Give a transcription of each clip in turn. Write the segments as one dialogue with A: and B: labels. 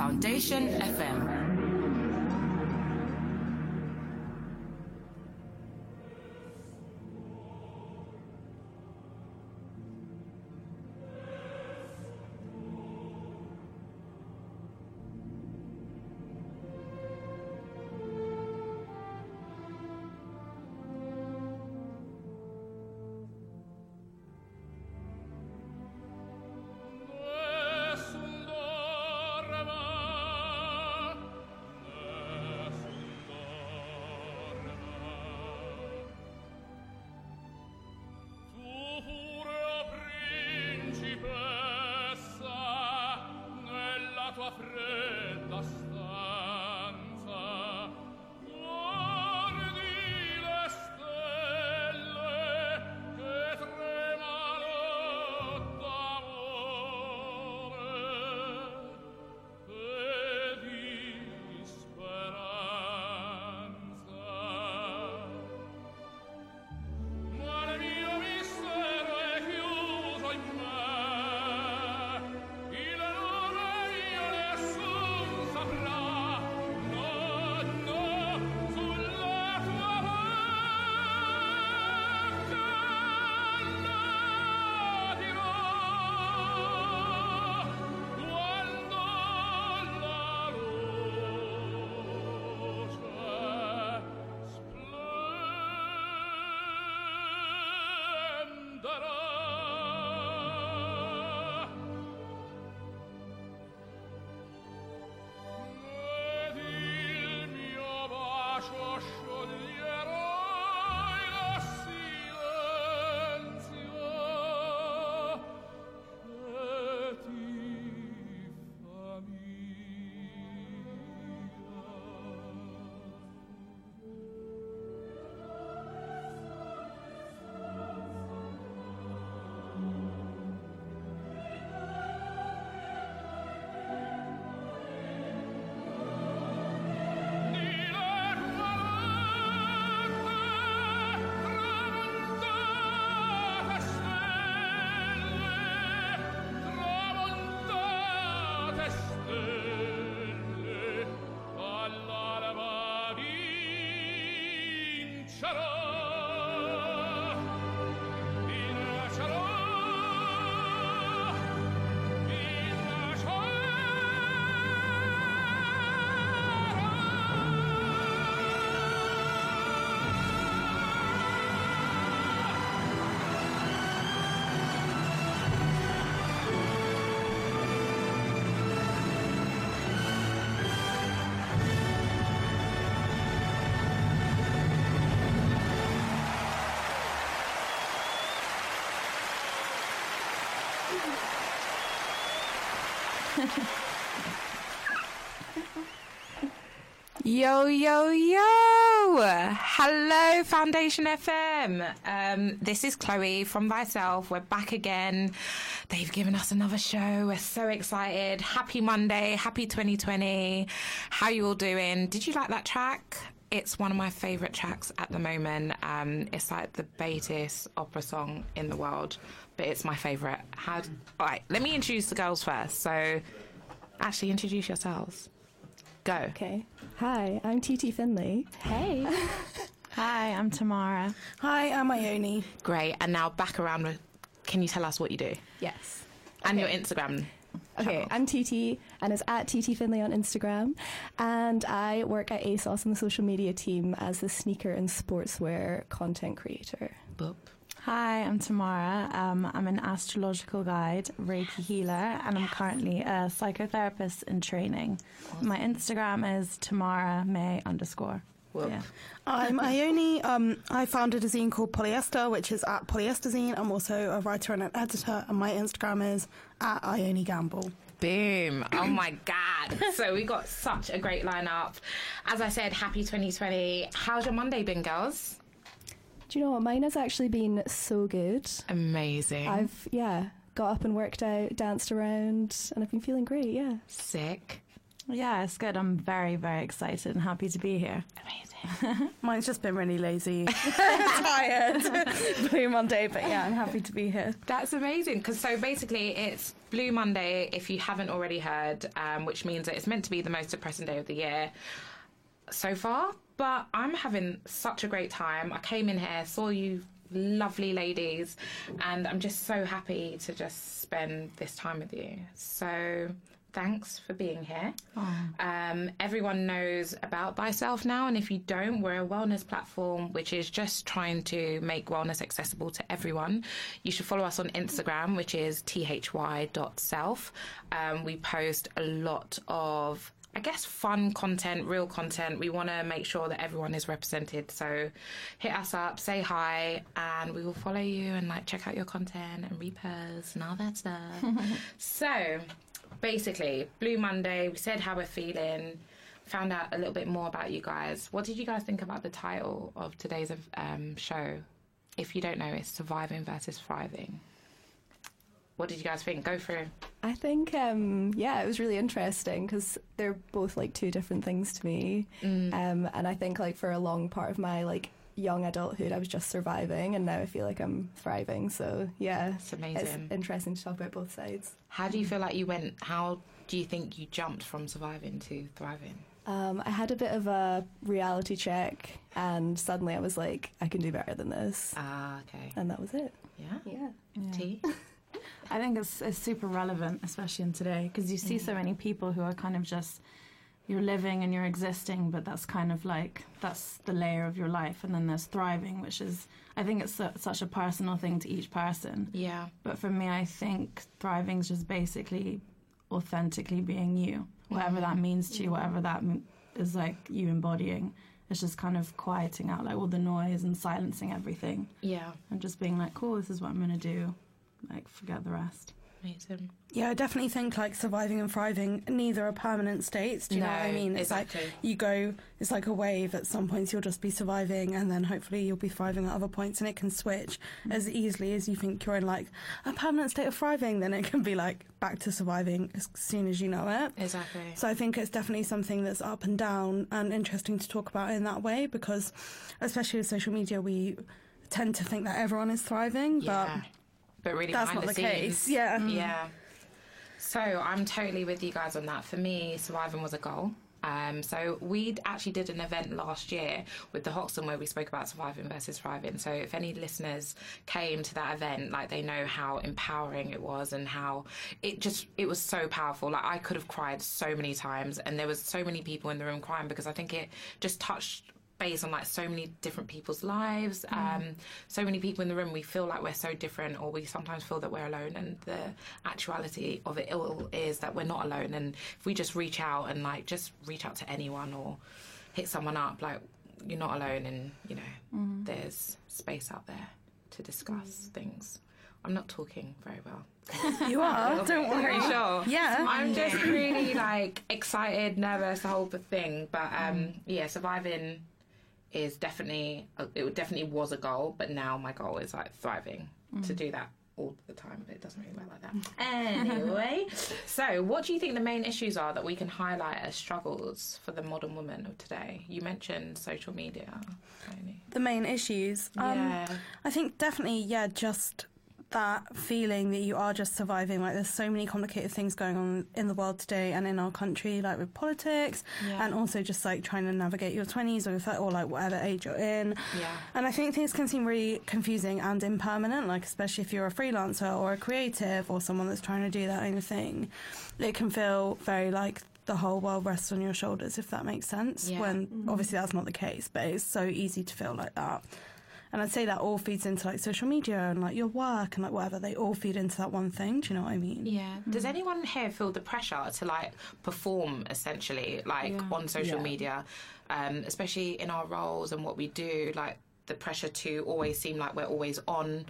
A: Foundation FM. Yo, yo, yo! Hello, Foundation FM. Um, this is Chloe from Thyself. We're back again. They've given us another show. We're so excited. Happy Monday. Happy 2020. How you all doing? Did you like that track? It's one of my favourite tracks at the moment. Um, it's like the baitest opera song in the world, but it's my favourite. How? All right, let me introduce the girls first. So, actually, introduce yourselves. Go.
B: Okay. Hi, I'm Titi Finley.
C: Hey. Hi, I'm Tamara.
D: Hi, I'm Ione.
A: Great. And now back around with, can you tell us what you do?
B: Yes.
A: And your Instagram.
B: Okay,
A: channel.
B: I'm Titi, and it's at Titi Finley on Instagram. And I work at ASOS in the social media team as the sneaker and sportswear content creator.
A: Boop.
C: Hi, I'm Tamara. Um, I'm an astrological guide, Reiki healer, and I'm currently a psychotherapist in training. My Instagram is Tamara May underscore.
A: Whoop.
C: Yeah.
D: I'm Ione. Um, I founded a zine called Polyester, which is at Polyester Zine. I'm also a writer and an editor, and my Instagram is at Ione Gamble.
A: Boom. Oh my God. so we got such a great lineup. As I said, happy 2020. How's your Monday been, girls?
B: Do you know what? Mine has actually been so good.
A: Amazing.
B: I've, yeah, got up and worked out, danced around, and I've been feeling great, yeah.
A: Sick.
C: Yeah, it's good. I'm very, very excited and happy to be here.
A: Amazing.
D: Mine's just been really lazy, tired, Blue Monday, but yeah, I'm happy to be here.
A: That's amazing. Because so basically, it's Blue Monday, if you haven't already heard, um, which means that it's meant to be the most depressing day of the year so far. But I'm having such a great time. I came in here, saw you lovely ladies, and I'm just so happy to just spend this time with you. So. Thanks for being here. Um, everyone knows about Thyself now, and if you don't, we're a wellness platform which is just trying to make wellness accessible to everyone. You should follow us on Instagram, which is thy.self. Um, we post a lot of I guess fun content, real content. We want to make sure that everyone is represented. So hit us up, say hi, and we will follow you and like check out your content and repost and all that stuff. so basically, Blue Monday, we said how we're feeling, found out a little bit more about you guys. What did you guys think about the title of today's um, show? If you don't know, it's Surviving versus Thriving. What did you guys think? Go through.
B: I think, um, yeah, it was really interesting because they're both like two different things to me. Um, and I think, like, for a long part of my like young adulthood, I was just surviving, and now I feel like I'm thriving. So, yeah,
A: It's amazing.
B: it's interesting to talk about both sides.
A: How do you feel like you went? How do you think you jumped from surviving to thriving?
B: Um, I had a bit of a reality check, and suddenly I was like, I can do better than this.
A: Ah, okay.
B: And that was it.
A: Yeah.
B: Yeah.
A: T.
C: I think it's, it's super relevant, especially in today, because you see mm. so many people who are kind of just you're living and you're existing, but that's kind of like that's the layer of your life, and then there's thriving, which is I think it's su- such a personal thing to each person.
A: Yeah.
C: But for me, I think thriving is just basically authentically being you, whatever that mm-hmm. means to you, whatever that is like you embodying. It's just kind of quieting out like all the noise and silencing everything,
A: Yeah.
C: and just being like, cool, this is what I'm gonna do. Like forget the rest.
A: Amazing.
D: Yeah, I definitely think like surviving and thriving, neither are permanent states. Do you know what I mean? It's
A: exactly.
D: like you go, it's like a wave. At some points, you'll just be surviving, and then hopefully you'll be thriving at other points, and it can switch mm. as easily as you think you're in like a permanent state of thriving. Then it can be like back to surviving as soon as you know it.
A: Exactly.
D: So I think it's definitely something that's up and down and interesting to talk about in that way because, especially with social media, we tend to think that everyone is thriving,
A: yeah. But really,
D: but that's
A: behind
D: not the,
A: the,
D: case.
A: scenes-
D: Yeah.
A: Yeah. So I'm totally with you guys on that. For me, surviving was a goal. Um, so we actually did an event last year with the Hoxton where we spoke about surviving versus thriving. So if any listeners came to that event, like they know how empowering it was and how it just it was so powerful. Like I could have cried so many times, and there was so many people in the room crying because I think it just touched base on like so many different people's lives um so many people in the room we feel like we're so different or we sometimes feel that we're alone and the actuality of it all is that we're not alone and if we just reach out and like just reach out to anyone or hit someone up like you're not alone and you know there's space out there to discuss things i'm not talking very well
D: You are. Don't worry.
A: sure
D: Yeah.
A: I'm just really like excited, nervous, the whole thing. But um, yeah, surviving is definitely uh, it definitely was a goal, but now my goal is like thriving to mm. do that all the time. But it doesn't really work like that. Mm. Anyway, so what do you think the main issues are that we can highlight as struggles for the modern woman of today? You mentioned social media. Tony.
D: the main issues. Um,
A: yeah,
D: I think definitely, yeah, just that feeling that you are just surviving. Like, there's so many complicated things going on in the world today and in our country, like with politics,
A: Yeah.
D: and also just like trying to navigate your 20s or, or like whatever age you're in.
A: yeah,
D: And I think things can seem really confusing and impermanent, like especially if you're a freelancer or a creative or someone that's trying to do that kind of thing. It can feel very like the whole world rests on your shoulders, if that makes sense.
A: Yeah.
D: When mm-hmm. obviously that's not the case, but it's so easy to feel like that. And I'd say that all feeds into like social media and like your work and like whatever. They all feed into that one thing. Do you know what I mean?
A: Yeah. Does anyone here feel the pressure to like perform essentially, like
C: Yeah.
A: on social
B: Yeah.
A: media, um, especially in our roles and what we do? Like the pressure to always seem like we're always on.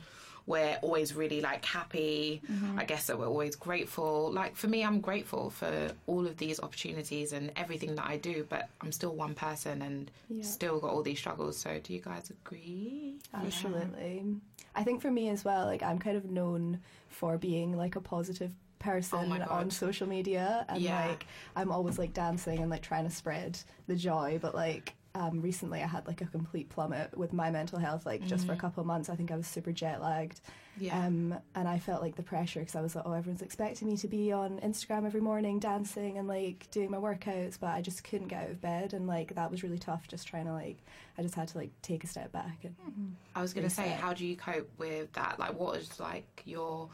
A: We're always really like happy. Mm-hmm. I guess that we're always grateful. Like for me, I'm grateful for all of these opportunities and everything that I do, but I'm still one person and
B: Yeah.
A: still got all these struggles. So do you guys agree?
B: Absolutely. I think for me as well, like I'm kind of known for being like a positive person
A: Oh
B: on social media and
A: Yeah.
B: like I'm always like dancing and like trying to spread the joy but like um, recently I had like a complete plummet with my mental health like just for a couple of months I think I was super jet lagged
A: Mm-hmm. Yeah.
B: um, and I felt like the pressure because I was like oh everyone's expecting me to be on Instagram every morning dancing and like doing my workouts but I just couldn't get out of bed and like that was really tough just trying to like I just had to like take a step back and
A: I was going to say, how do you cope with that? Like, what is like your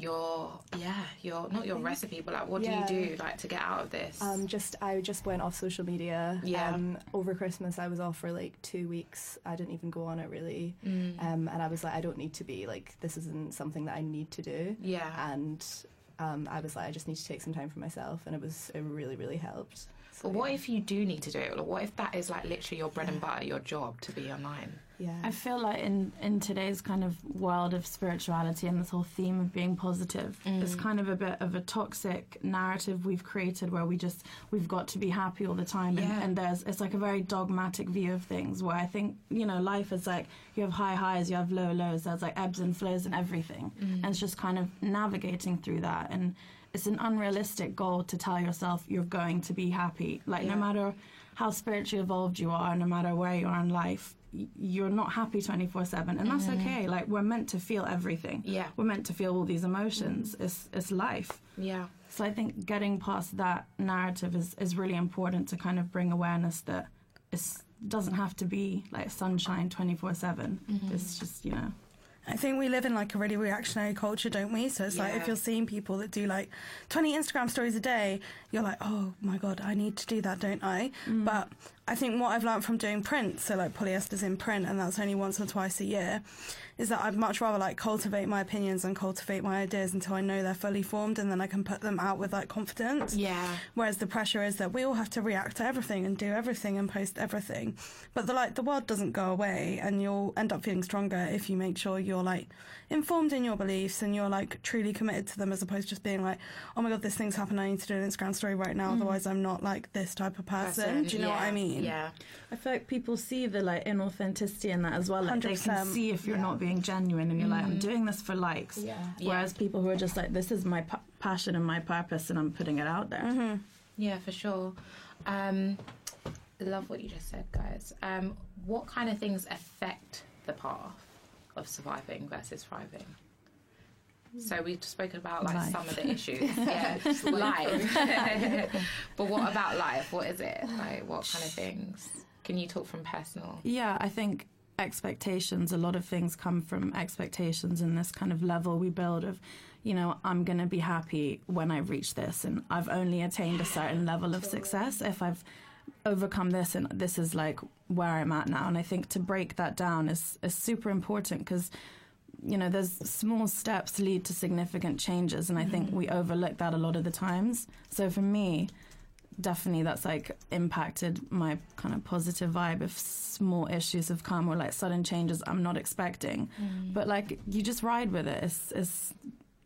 A: your yeah your not your recipe, but like, what
B: Yeah.
A: do you do like to get out of this?
B: Um, just I just went off social media.
A: Yeah.
B: Um, over Christmas, I was off for like two weeks. I didn't even go on it really.
A: Mm.
B: Um, and I was like, I don't need to be like this isn't something that I need to do.
A: yeah.
B: And um, I was like, I just need to take some time for myself, and it was it really really helped. So,
A: But what
B: yeah.
A: if you do need to do it? Like, what if that is like literally your bread and butter, your job to be online?
B: Yeah.
C: I feel like in, in today's kind of world of spirituality and this whole theme of being positive, it's mm. kind of a bit of a toxic narrative we've created where we just we've got to be happy all the time, and,
A: Yeah.
C: and there's it's like a very dogmatic view of things where I think you know life is like you have high highs, you have low lows, there's like ebbs and flows and everything, mm. and it's just kind of navigating through that and. It's an unrealistic goal to tell yourself you're going to be happy. Like
A: Yeah.
C: no matter how spiritually evolved you are, no matter where you are in life, you're not happy 24 7 and that's mm-hmm. okay like we're meant to feel everything.
A: Yeah.
C: we're meant to feel all these emotions. Mm. It's it's life.
A: Yeah.
C: so i think getting past that narrative is is really important to kind of bring awareness that it doesn't have to be like sunshine 24 7 mm-hmm. it's just you know.
D: I think we live in like a really reactionary culture, don't we? So it's like if you're seeing people that do like 20 Instagram stories a day, you're like, oh my god, I need to do that, don't I? Mm. But I think what I've learned from doing print, so like polyester's in print, and that's only once or twice a year, is that I'd much rather like cultivate my opinions and cultivate my ideas until I know they're fully formed, and then I can put them out with like confidence.
A: Yeah.
D: Whereas the pressure is that we all have to react to everything and do everything and post everything. But the like the world doesn't go away and you'll end up feeling stronger if you make sure you're like informed in your beliefs and you're like truly committed to them as opposed to just being like, Oh my god, this thing's happened, I need to do an Instagram story right now, mm. otherwise I'm not like this type of person. Do you know what. I mean?
A: Yeah.
C: i feel like people see the like inauthenticity in that as well like they can see if you're not being genuine and you're like i'm doing this for likes
B: Yeah.
C: whereas people who are just like this is my pa- passion and my purpose and i'm putting it out there
A: Yeah, for sure. Um, love what you just said, guys. Um, what kind of things affect the path of surviving versus thriving? So we've spoken about like
C: Life.
A: some of the issues. Yeah, life. but what about life? What is it? Like what kind of things? Can you talk from personal?
C: Yeah, I think expectations, a lot of things come from expectations and this kind of level we build of, you know, I'm going to be happy when i reach this and I've only attained a certain level of success if I've overcome this and this is like where I'm at now. And I think to break that down is, is super important because you know, there's small steps lead to significant changes, and I think we overlook that a lot of the times. So for me, definitely that's like impacted my kind of positive vibe if small issues have come or like sudden changes I'm not expecting. But like you just ride with it. It's it's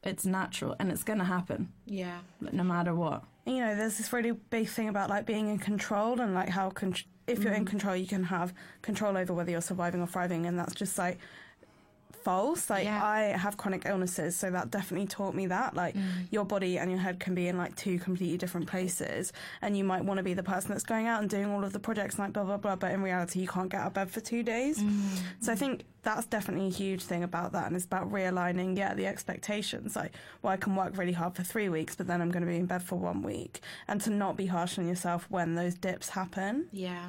C: it's natural and it's gonna happen
A: Yeah.
C: like, no matter what.
D: you know, there's this really big thing about like being in control and like how con- if you're
A: Mm-hmm.
D: in control, you can have control over whether you're surviving or thriving, and that's just like false. Like
A: Yeah.
D: I have chronic illnesses, so that definitely taught me that like
A: Mm.
D: your body and your head can be in like two completely different places, and you might want to be the person that's going out and doing all of the projects and like blah blah blah, but in reality, you can't get out of bed for two days.
A: Mm.
D: So I think that's definitely a huge thing about that, and it's about realigning, yeah, the expectations. Like, well, I can work really hard for three weeks, but then I'm going to be in bed for one week, and to not be harsh on yourself when those dips happen.
A: Yeah.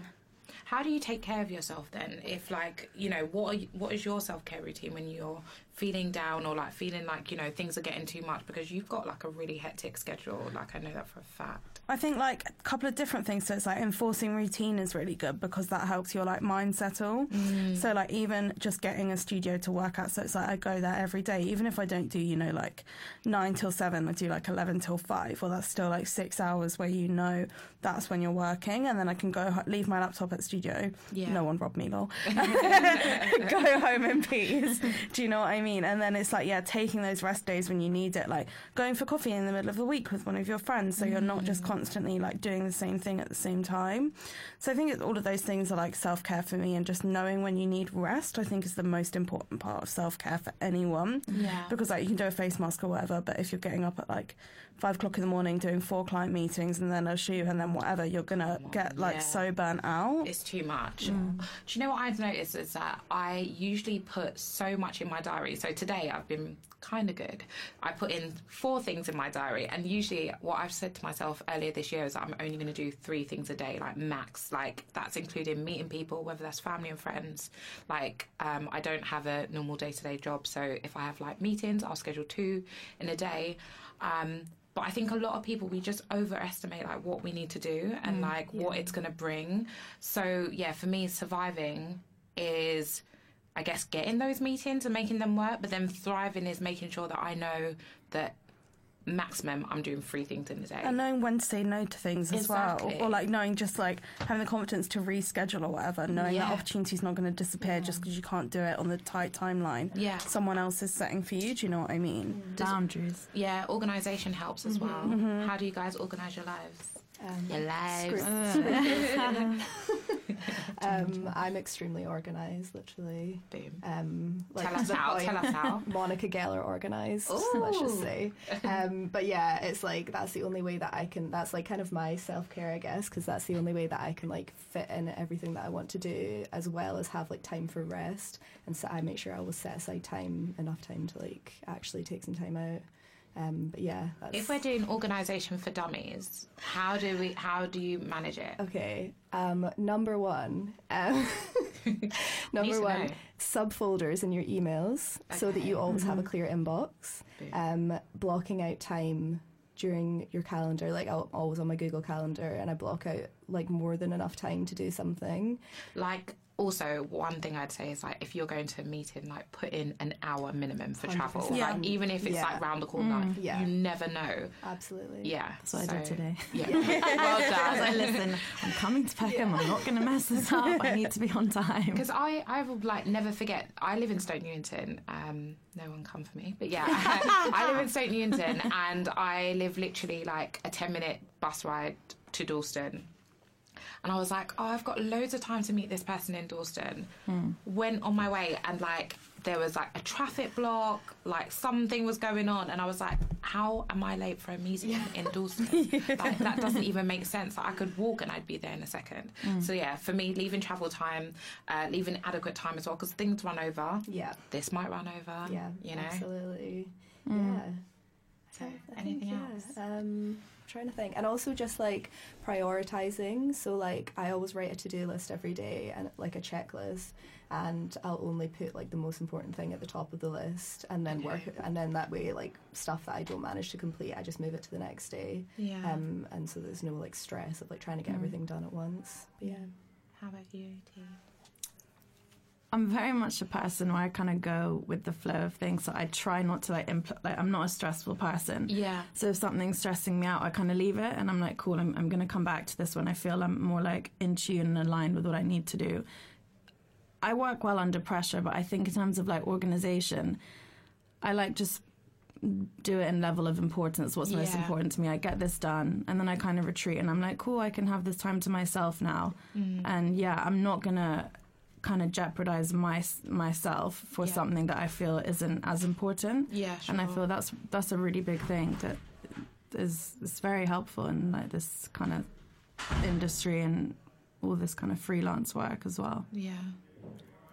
A: How do you take care of yourself then? If like you know, what you, what is your self care routine when you're feeling down or like feeling like you know things are getting too much because you've got like a really hectic schedule. Like I know that for a fact.
D: I think like a couple of different things. So it's like enforcing routine is really good because that helps your like mind settle. Mm. So like even just getting a studio to work at. So it's like I go there every day, even if I don't do you know like nine till seven, I do like eleven till five. Well, that's still like six hours where you know that's when you're working, and then I can go leave my laptop at studio.
A: Yeah.
D: No one robbed me, lol. go home in peace. Do you know what I mean? Mean? And then it's like, yeah, taking those rest days when you need it, like going for coffee in the middle of the week with one of your friends, so you're not just mm. constantly like doing the same thing at the same time. So I think it's, all of those things are like self care for me, and just knowing when you need rest, I think is the most important part of self care for anyone.
A: Yeah.
D: Because like you can do a face mask or whatever, but if you're getting up at like five o'clock in the morning doing four client meetings and then a shoot and then whatever, you're gonna get like
A: Yeah.
D: so burnt out.
A: It's too much. Do you know what I've noticed is that I usually put so much in my diary. So today I've been kind of good. I put in four things in my diary, and usually what I've said to myself earlier this year is that I'm only going to do three things a day, like max. Like that's including meeting people, whether that's family and friends. Like um, I don't have a normal day to day job, so if I have like meetings, I'll schedule two in a day. Um, but I think a lot of people we just overestimate like what we need to do and mm, like what it's going to bring. So yeah, for me, surviving is, I guess, getting those meetings and making them work. But then thriving is making sure that I know that maximum I'm doing three things in a day.
D: And knowing when to say no to things as well. Or like knowing just like having the confidence to reschedule or whatever, knowing
A: Yeah.
D: that opportunity's not going to disappear just because you can't do it on the tight timeline.
A: Yeah.
D: Someone else is setting for you. Do you know what I mean?
C: Boundaries.
A: yeah, organization helps as mm-hmm. well. Mm-hmm. How do you guys organize your lives?
B: Um,
A: Your lives.
B: um, I'm extremely organised, literally.
A: Boom.
B: Um, like
A: Tell us how. Tell us how.
B: Monica Geller organised, let's just say. Um, but yeah, it's like that's the only way that I can. That's like kind of my self care, I guess, because that's the only way that I can like fit in everything that I want to do, as well as have like time for rest. And so I make sure I will set aside time, enough time to like actually take some time out. Um, but yeah, that's,
A: If we're doing organisation for dummies, how do we? How do you manage it?
B: Okay. Um, number one. Um, number one.
A: know.
B: Subfolders in your emails so that you
A: Okay.
B: always have a clear inbox. Um, blocking out time during your calendar. Like I'm always on my Google Calendar, and I block out like more than enough time to do something.
A: Like, also, one thing I'd say is like, if you're going to a meeting, like, put in an hour minimum for travel.
B: 100%.
D: Yeah.
A: Like, even if it's
B: Yeah.
A: like round the corner,
B: Yeah.
A: you never know.
B: Absolutely.
A: Yeah.
C: That's what I did today.
A: Yeah. well
C: I was
A: done.
C: like, listen, I'm coming to Peckham. I'm not going to mess this up. I need to be on time.
A: Because I, I will like never forget. I live in Stoke Newington. Um, no one come for me, but yeah, I live in Stoke Newington, and I live literally like a ten minute bus ride to Dalston. And I was like, oh, I've got loads of time to meet this person in Dalston. Went on my way, and like there was like a traffic block, like something was going on, and I was like, how am I late for a meeting in Dalston? like, that doesn't even make sense. Like, I could walk and I'd be there in a second. So yeah, for me, leaving travel time, uh, leaving adequate time as well, because things run over.
B: Yeah.
A: This might run over.
B: Yeah.
A: you know.
B: Absolutely. Yeah.
A: So anything
B: think,
A: else?
B: yeah. Um, trying to think, and also just like prioritizing. So like I always write a to do list every day and like a checklist, and I'll only put like the most important thing at the top of the list, and then work, and then that way like stuff that I don't manage to complete, I just move it to the next day.
A: Yeah.
B: Um, and so there's no like stress of like trying to get everything done at once. But yeah.
A: How about you, T?
C: I'm very much a person where I kind of go with the flow of things. So I try not to like impl- like I'm not a stressful person.
A: Yeah.
C: So if something's stressing me out, I kind of leave it, and I'm like, cool. I'm I'm gonna come back to this when I feel I'm more like in tune and aligned with what I need to do. I work well under pressure, but I think in terms of like organization, I like just do it in level of importance. What's most important to me? I get this done, and then I kind of retreat, and I'm like, cool. I can have this time to myself now,
A: Mm.
C: and yeah, I'm not gonna kind of jeopardize my myself for
A: Yeah.
C: something that I feel isn't as important
A: Yeah, sure.
C: and I feel that's that's a really big thing that is is very helpful in like this kind of industry and all this kind of freelance work as well.
A: Yeah.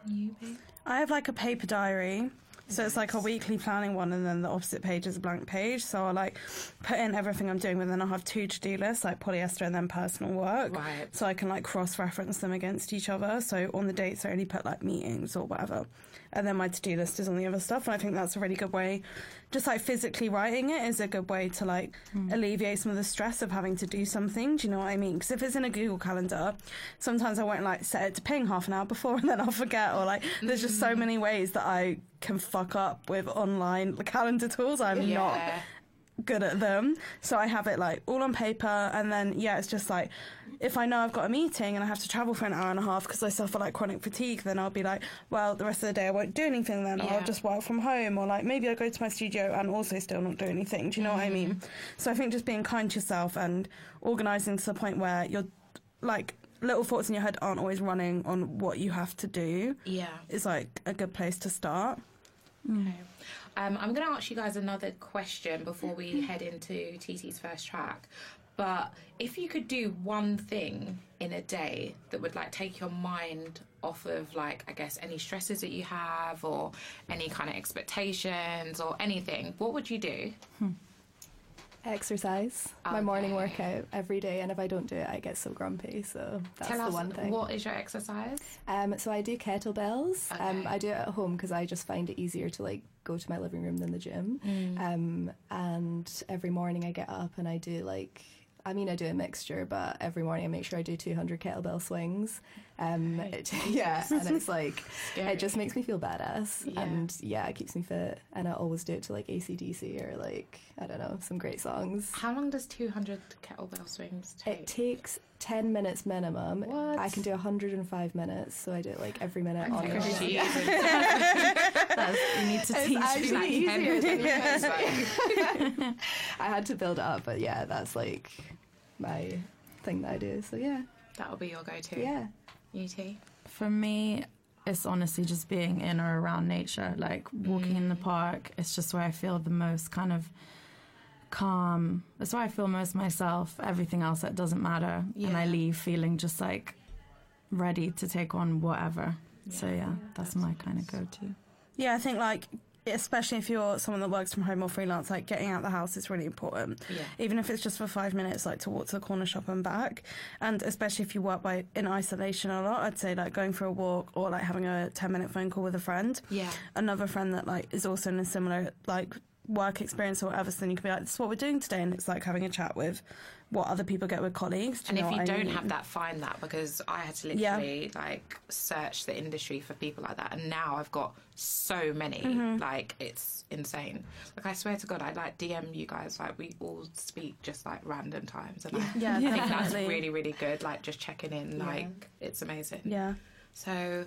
A: You, babe?
D: I have like a paper diary. So it's like a weekly planning one, and then the opposite page is a blank page. So I'll like put in everything I'm doing, but then I'll have two to do lists, like polyester and then personal work.
A: Right.
D: So I can like cross reference them against each other. So on the dates, I only put like meetings or whatever. And then my to do list is on the other stuff. And I think that's a really good way. Just like physically writing it is a good way to like hmm. alleviate some of the stress of having to do something. Do you know what I mean? Because if it's in a Google Calendar, sometimes I won't like set it to ping half an hour before and then I'll forget. Or like there's just so mm-hmm. many ways that I can fuck up with online calendar tools. I'm not
A: Yeah.
D: Good at them. So I have it like all on paper, and then yeah, it's just like if I know I've got a meeting and I have to travel for an hour and a half because I suffer like chronic fatigue, then I'll be like, well, the rest of the day I won't do anything. Then
A: Yeah.
D: I'll just work from home, or like maybe I'll go to my studio and also still not do anything. Do you know what I mm. mean? So I think just being kind to yourself and organising to the point where you're like little thoughts in your head aren't always running on what you have to do
A: Yeah.
D: is like a good place to start.
A: Okay. Um, I'm going to ask you guys another question before we head into Titi's first track. But if you could do one thing in a day that would like take your mind off of like I guess any stresses that you have or any kind of expectations or anything, what would you do?
B: Exercise, my morning workout every day, and if I don't do it, I get so grumpy. So that's
A: Tell
B: the
A: us
B: one thing.
A: what is your exercise?
B: Um, so I do kettlebells. Um, I do it at home because I just find it easier to like go to my living room than the gym.
A: Mm.
B: Um, and every morning I get up and I do like. I mean, I do a mixture, but every morning I make sure I do 200 kettlebell swings. Um, it- yeah, and it's like, it just makes me feel badass.
A: Yeah.
B: And yeah, it keeps me fit. And I always do it to like ACDC or like, I don't know, some great songs.
A: How long does 200 kettlebell swings take?
B: It takes 10 minutes minimum.
A: What?
B: I can do 105 minutes, so I do it like every minute on and
A: Okay,
B: off.
C: You need to
B: It's
C: teach
B: actually easier than you I had to build it up, but yeah, that's like my thing that I do. So yeah,
A: That'll be your go-to.
B: yeah.
A: UT.
C: For me, it's honestly just being in or around nature, like walking in the
A: Mm.
C: park. It's just where I feel the most kind of calm. That's where I feel most myself. Everything else that doesn't matter, and I leave feeling just like ready to take on whatever. So yeah, that's my kind of go-to.
D: Yeah, I think like especially if you're someone that works from home or freelance, like getting out the house is really important.
A: Yeah.
D: Even if it's just for five minutes, like to walk to the corner shop and back, and especially if you work by in isolation a lot, I'd say like going for a walk or like having a ten minute phone call with a friend,
A: Yeah.
D: another friend that like is also in a similar like work experience or whatever. So then you can be like, "This is what we're doing today," and it's like having a chat with what other people get with colleagues.
A: And if you don't
D: mean?
A: have that, find that because I had to
D: Yeah.
A: literally like search the industry for people like that, and now I've got so many.
D: Mm-hmm.
A: Like it's insane. Like I swear to God, I like DM you guys. Like we all speak just like random times, and I,
D: Yeah,
A: I think that's really really good. Like just checking in. Like it's amazing.
D: yeah.
A: So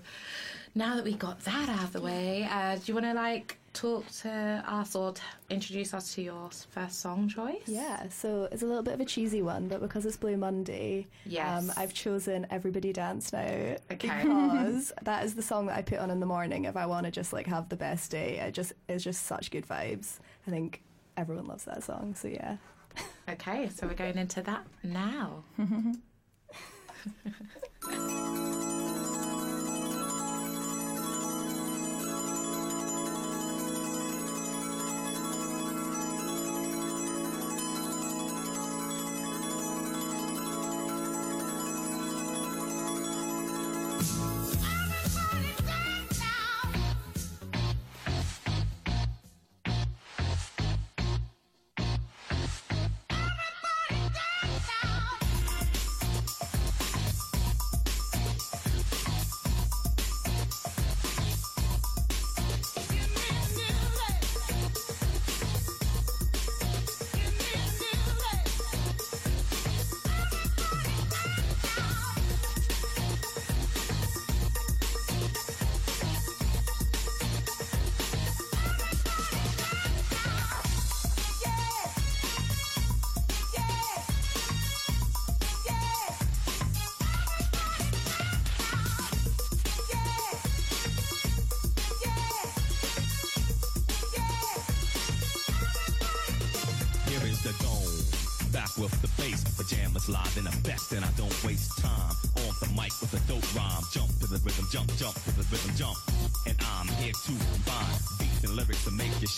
A: now that we got that out of the way, uh, do you want to like talk to us or t- introduce us to your first song choice?
B: Yeah, so it's a little bit of a cheesy one, but because it's Blue Monday,
A: Yes.
B: um, I've chosen Everybody Dance Now
A: Okay.
B: because that is the song that I put on in the morning if I want to just like have the best day. It just it's just such good vibes. I think everyone loves that song, so yeah.
A: Okay, so we're going into that now.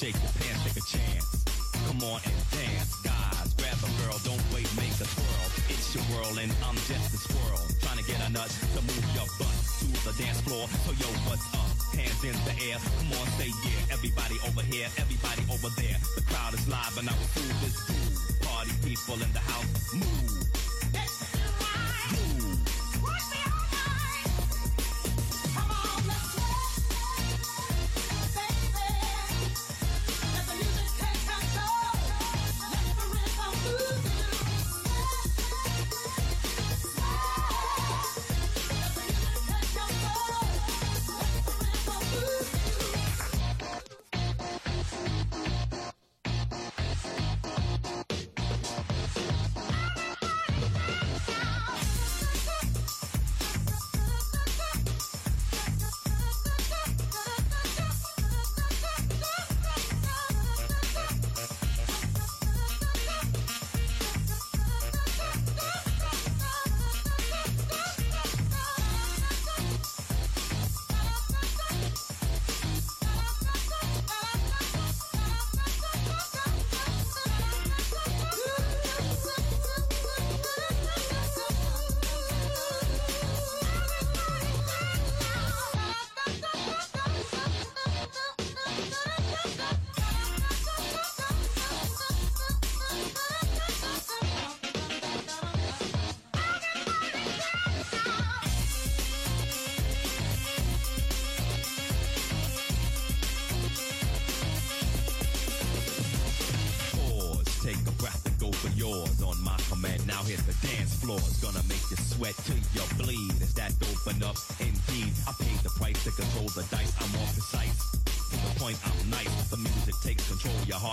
E: shake your pants, take a chance. Come on and dance, guys. Grab a girl, don't wait, make a twirl. It's your world, and I'm just a squirrel. Trying to get a nut to move your butt to the dance floor. So yo, what's up? Hands in the air. Come on, say yeah.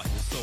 F: Control.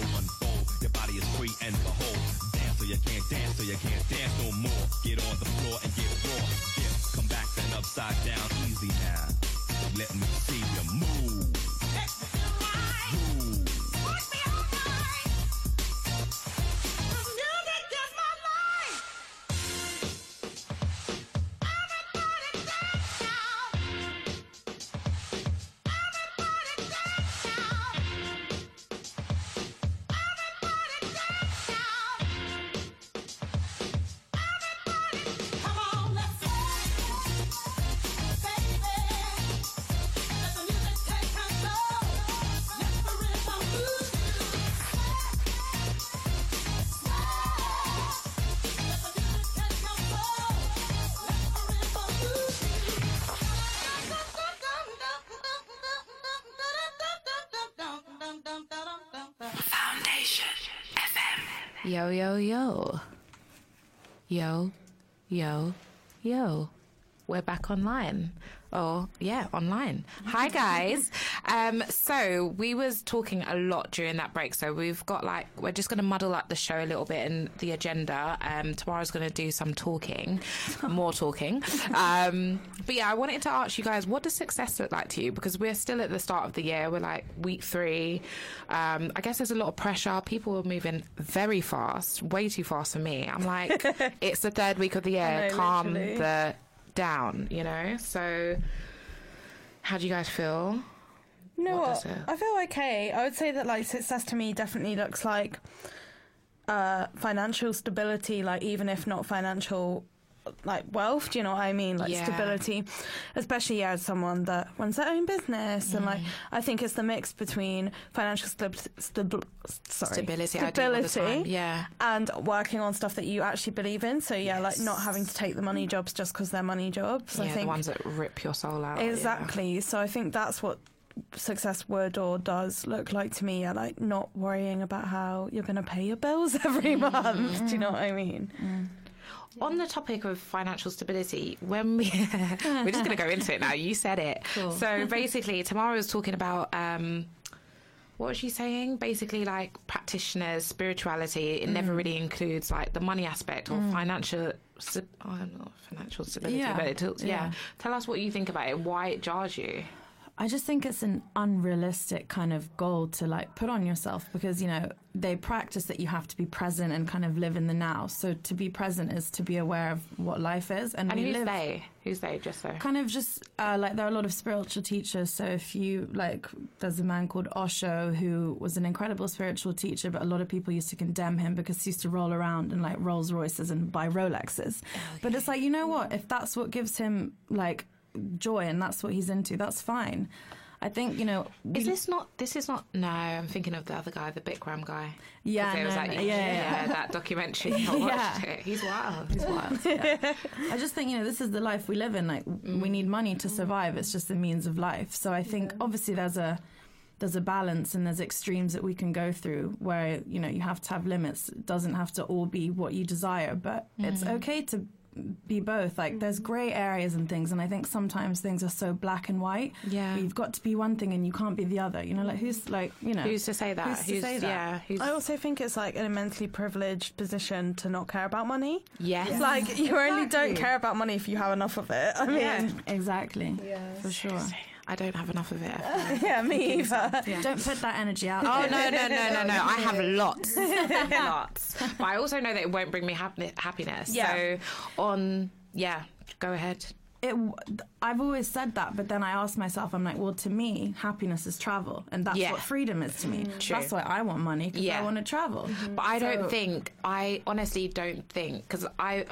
A: Yo, yo, yo. Yo, yo, yo. We're back online. Oh, yeah, online. Hi, guys. Um, so we was talking a lot during that break. So we've got like, we're just going to muddle up the show a little bit and the agenda. Um, Tamara's going to do some talking, more talking. Um, but yeah, I wanted to ask you guys, what does success look like to you? Because we're still at the start of the year. We're like week three. Um, I guess there's a lot of pressure. People are moving very fast, way too fast for me. I'm like, it's the third week of the year.
D: know,
A: Calm
D: literally.
A: the down, you know? So how do you guys feel?
D: You know
A: What
D: what? I feel okay. I would say that like success to me definitely looks like uh, financial stability, like even if not financial like wealth, do you know what I mean? Like
A: Yeah.
D: stability. Especially as someone that runs their own business and
A: Mm.
D: like I think it's the mix between financial sorry,
A: Stability, I do all the time. Yeah.
D: and working on stuff that you actually believe in. So yeah, like not having to take the money jobs just because they're money jobs. I
A: yeah,
D: think
A: the ones that rip your soul out. yeah.
D: Exactly. So I think that's what success would or does look like to me. I like not worrying about how you're going to pay your bills every mm, month. Do you mm, know what I mean? Mm.
A: On the topic of financial stability, when we we're just going to go into it now. You said it. So basically, Tamara was talking about um, what was she saying? Basically, like practitioners, spirituality. It never really includes like the money aspect or financial. st- I oh, don't financial stability,
C: Yeah.
A: but it, talks- yeah.
C: Yeah.
A: Tell us what you think about it. Why it jars you?
C: I just think it's an unrealistic kind of goal to like put on yourself because you know they practice that you have to be present and kind of live in the now. So to be present is to be aware of what life is, and,
A: And
C: we
A: who's
C: live
A: they? Who's they? Just so.
C: kind of just uh, like there are a lot of spiritual teachers. So if you like, there's a man called Osho who was an incredible spiritual teacher, but a lot of people used to condemn him because he used to roll around in like Rolls Royces and buy Rolexes. But it's like you know what? If that's what gives him like joy and that's what he's into, that's fine. I think you know.
A: Is this not? This is not. No, I'm thinking of the other guy, the Bikram guy.
C: Yeah,
A: 'Cause there was
C: no,
A: that,
C: no, yeah, yeah.
A: that documentary. I watched
C: Yeah.
A: it. He's wild.
C: He's wild. yeah. I just think you know this is the life we live in. Like we mm. need money to survive. It's just the means of life. So I think obviously there's a there's a balance and there's extremes that we can go through where you know you have to have limits. It doesn't have to all be what you desire, but it's mm. okay to be both. Like there's mm-hmm. grey areas and things, and I think sometimes things are so black and white.
A: Yeah.
C: you've got to be one thing and you can't be the other. You know, like who's like you know
A: Who's to say that?
C: Who's to say that?
A: Yeah. Who's,
D: I also think it's like an immensely privileged position to not care about money.
A: yes.
D: It's like you only don't care about money if you have enough of it. I mean,
C: yeah, exactly, for sure.
A: I don't have enough of it.
D: yeah, me either.
C: Don't put that energy out.
A: Oh no no no no no! I have lots, lots. But I also know that it won't bring me hap- happiness.
D: Yeah.
A: So on, yeah, go ahead.
C: It, I've always said that, but then I ask myself, I'm like, well, to me, happiness is travel, and that's
A: Yeah.
C: what freedom is to me. Mm-hmm.
A: True.
C: That's why I want money because
A: Yeah.
C: I want to travel. Mm-hmm.
A: But I don't think, I honestly don't think, because I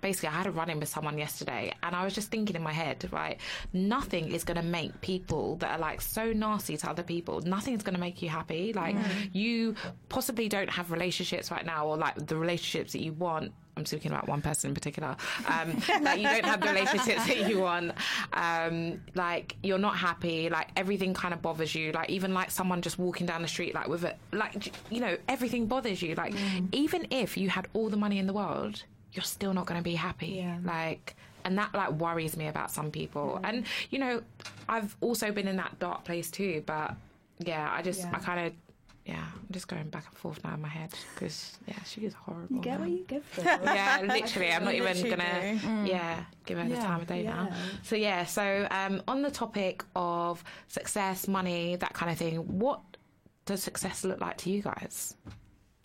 A: basically I had a run in with someone yesterday and I was just thinking in my head, right, nothing is going to make people that are like so nasty to other people, nothing's going to make you happy. Like, mm-hmm. you possibly don't have relationships right now or like the relationships that you want. I'm speaking about one person in particular. Um, like you don't have the relationships that you want. Um, like you're not happy. Like everything kind of bothers you. Like even like someone just walking down the street, like with it, like you know, everything bothers you. Like even if you had all the money in the world, you're still not going to be happy.
B: Yeah.
A: Like, and that like worries me about some people. And you know, I've also been in that dark place too. But yeah, I just
B: Yeah.
A: I kind of yeah, I'm just going back and forth now in my head because yeah, she is horrible.
B: You get what you give them.
A: yeah, literally. I'm not even gonna yeah give her the time of day now. So yeah, so um, on the topic of success, money, that kind of thing, what does success look like to you guys?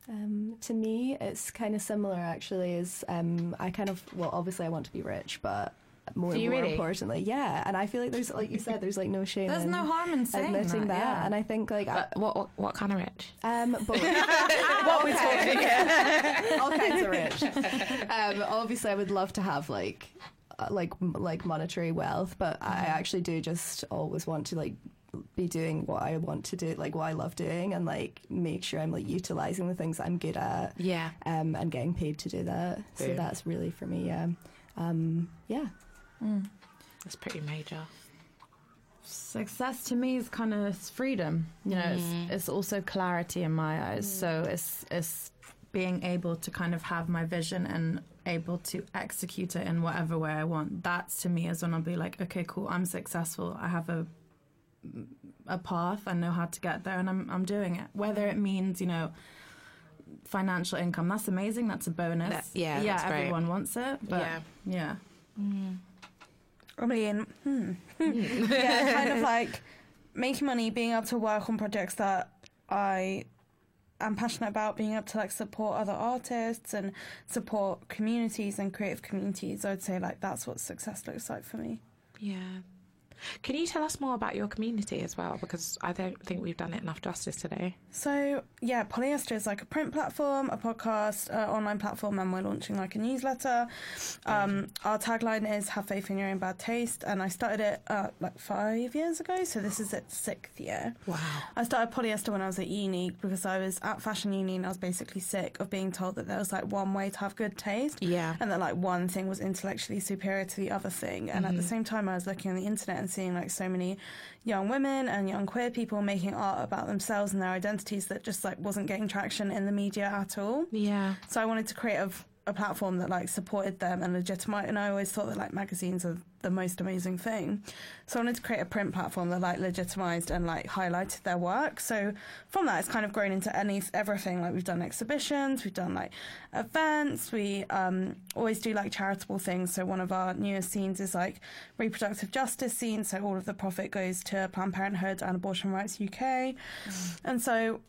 B: Um, to me, it's kind of similar actually. Is um, I kind of well, obviously I want to be rich, but more
A: Do you
B: more
A: really?
B: importantly, yeah. And I feel like there's like you said, there's like no shame.
C: There's
B: in
C: no harm in saying
B: admitting that.
C: yeah.
B: And I think like I,
A: what, what what kind of rich?
B: um, but
D: what we're talking here.
B: all kinds of rich. Um, obviously, I would love to have like uh, like like monetary wealth, but I
A: Mm-hmm.
B: actually do just always want to like be doing what I want to do, like what I love doing, and like make sure I'm like utilizing the things I'm good at,
A: Yeah,
B: um, and getting paid to do that. So that's really for me. Yeah, um, yeah. Mm.
A: that's pretty major.
C: Success to me is kind of freedom. You know, it's, mm. it's also clarity in my eyes. Mm. So it's it's being able to kind of have my vision and able to execute it in whatever way I want. That's to me is when I'll be like, okay, cool, I'm successful. I have a a path. I know how to get there, and I'm I'm doing it. Whether it means you know financial income, that's amazing. That's a bonus.
A: That- yeah,
C: yeah,
A: that's great.
C: everyone wants it. But
A: Yeah.
C: yeah.
D: I in hmm. yeah, kind of like making money, being able to work on projects that I am passionate about, being able to like support other artists and support communities and creative communities. I'd say like that's what success looks like for me.
A: Yeah. Can you tell us more about your community as well? Because I don't think we've done it enough justice today.
D: So yeah, Polyester is like a print platform, a podcast, uh, online platform, and we're launching like a newsletter. Um, our tagline is "Have faith in your own bad taste," and I started it uh, like five years ago. So this is its sixth year.
A: Wow.
D: I started polyester when I was at uni because I was at fashion uni and I was basically sick of being told that there was like one way to have good taste.
A: Yeah.
D: And that like one thing was intellectually superior to the other thing. And at the same time, I was looking on the internet and seeing like so many young women and young queer people making art about themselves and their identities that just like wasn't getting traction in the media at all.
A: Yeah.
D: So I wanted to create a, a platform that like supported them and legitimized And I always thought that like magazines are the most amazing thing. So I wanted to create a print platform that like legitimized and like highlighted their work. So from that, it's kind of grown into any everything. Like we've done exhibitions, we've done like events. We um, always do like charitable things. So one of our newest scenes is like reproductive justice scene. So all of the profit goes to Planned Parenthood and Abortion Rights UK. And so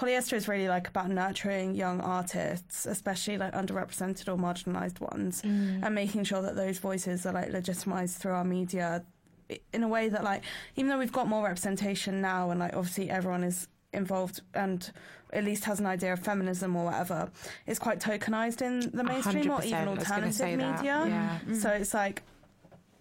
D: polyester is really like about nurturing young artists, especially like underrepresented or marginalized ones, mm. and making sure that those voices are like legitimized through our media in a way that like even though we've got more representation now and like obviously everyone is involved and at least has an idea of feminism or whatever it's quite tokenized in the mainstream or even
A: I was gonna say
D: alternative media.
A: Yeah.
D: so it's like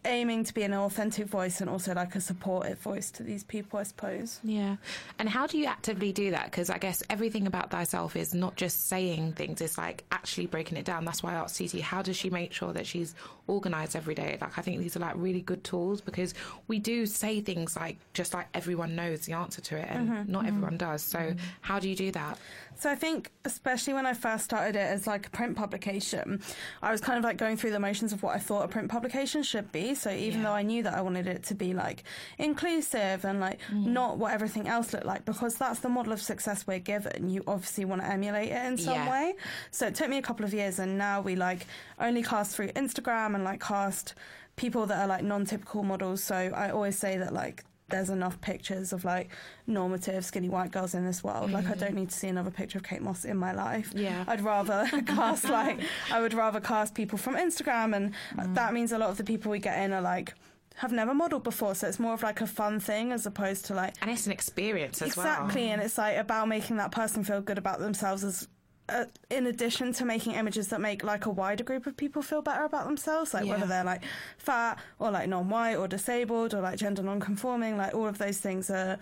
D: aiming to be an authentic voice and also like a supportive voice to these people i suppose
A: Yeah. And how do you actively do that? Because I guess everything about thyself is not just saying things, it's like actually breaking it down. That's why I asked how does she make sure that she's organized every day? Like, I think these are like really good tools because we do say things like just like everyone knows the answer to it and mm-hmm. not mm-hmm. everyone does. So, mm-hmm. how do you do that?
D: So I think, especially when I first started it as like a print publication, I was kind of like going through the motions of what I thought a print publication should be. So even
A: Yeah.
D: though I knew that I wanted it to be like inclusive and like mm. not what everything else looked like, because that's the model of success we're given, you obviously want to emulate it in some
A: Yeah.
D: way. So it took me a couple of years, and now we like only cast through Instagram and like cast people that are like non-typical models. So I always say that like there's enough pictures of like normative skinny white girls in this world. Like I mm-hmm. don't need to see another picture of Kate Moss in my life.
A: Yeah.
D: I'd rather cast like I would rather cast people from Instagram, and mm. that means a lot of the people we get in are like have never modelled before, so it's more of like a fun thing as opposed to like
A: And it's an experience as
D: exactly,
A: well.
D: and it's like about making that person feel good about themselves as. Uh, in addition to making images that make like a wider group of people feel better about themselves, like
A: Yeah.
D: whether they're like fat or like non-white or disabled or like gender non-conforming, like all of those things are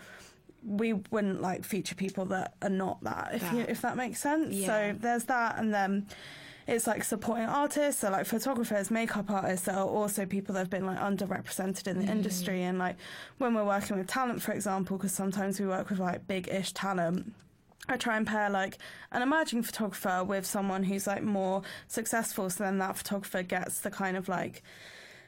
D: we wouldn't like feature people that are not that if you if that makes sense.
A: Yeah.
D: So there's that, and then it's like supporting artists, so like photographers, makeup artists that are also people that have been like underrepresented in the industry, and like when we're working with talent, for example, because sometimes we work with like big-ish talent. I try and pair like an emerging photographer with someone who's like more successful, so then that photographer gets the kind of like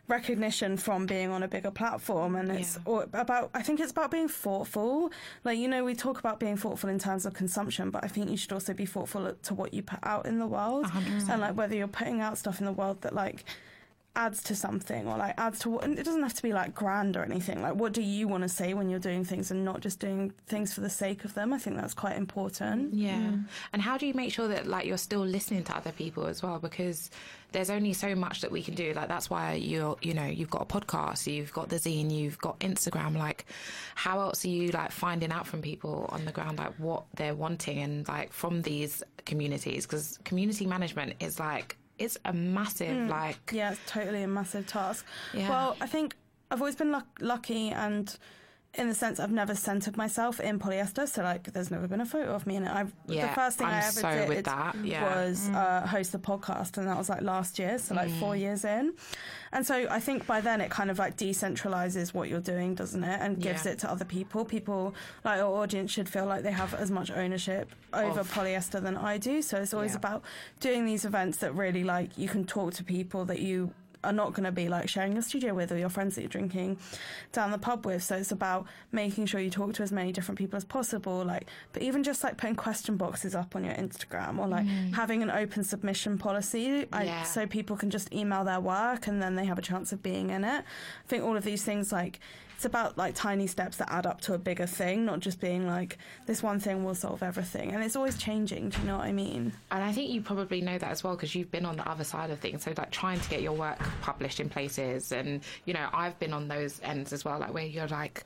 D: recognition from being on a bigger platform and it's
A: Yeah.
D: about I think it's about being thoughtful. Like you know we talk about being thoughtful in terms of consumption but I think you should also be thoughtful to what you put out in the world. And like whether you're putting out stuff in the world that like adds to something or like adds to what it doesn't have to be like grand or anything like what do you want to say when you're doing things and not just doing things for the sake of them I think that's quite important
A: Yeah. And how do you make sure that like you're still listening to other people as well? Because there's only so much that we can do. Like that's why you're you know, you've got a podcast, you've got the zine, you've got Instagram. Like how else are you like finding out from people on the ground like what they're wanting and like from these communities? Because community management is like it's a massive mm. like
D: Yeah, it's totally a massive task.
A: Yeah.
D: Well, I think I've always been luck- lucky and in the sense I've never centered myself in polyester, so like there's never been a photo of me in it. I've,
A: Yeah,
D: the first thing
A: I'm
D: I ever
A: so
D: did
A: that, yeah.
D: was uh, host a podcast, and that was like last year, so like four years in. And so I think by then it kind of like decentralizes what you're doing, doesn't it, and gives
A: Yeah.
D: it to other people. People like our audience should feel like they have as much ownership over
A: Of-
D: polyester than I do. So it's always
A: Yeah.
D: about doing these events that really like you can talk to people that you are not going to be like sharing your studio with or your friends that you're drinking down the pub with. So it's about making sure you talk to as many different people as possible. Like, but even just like putting question boxes up on your Instagram or like mm. having an open submission policy, I,
A: Yeah.
D: so people can just email their work and then they have a chance of being in it. I think all of these things like. It's about like tiny steps that add up to a bigger thing, not just being like this one thing will solve everything. And it's always changing. Do you know what I mean?
A: And I think you probably know that as well because you've been on the other side of things. So, like trying to get your work published in places, and you know, I've been on those ends as well, like where you're like,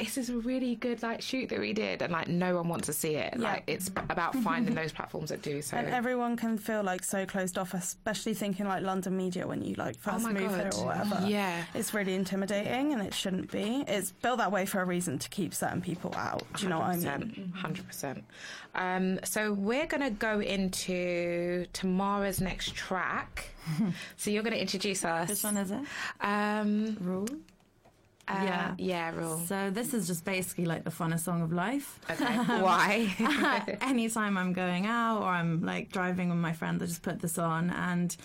A: this is a really good like shoot that we did, and like no one wants to see it.
D: Yeah.
A: Like it's about finding those platforms that do. So,
D: And everyone can feel like so closed off, especially thinking like London media when you like first
A: Oh
D: move
A: God.
D: here or whatever.
A: Yeah.
D: It's really intimidating and it shouldn't be. It's built that way for a reason to keep certain people out. Do you know what I mean?
A: Hundred percent. Um, so we're gonna go into Tamara's next track. so you're gonna introduce us.
C: Which one is it?
A: Um,
C: Rule.
A: Uh,
C: Yeah.
A: yeah, rule.
C: So this is just basically like the funnest song of life.
A: Okay, why?
C: Anytime I'm going out or I'm like driving with my friends, I just put this on. And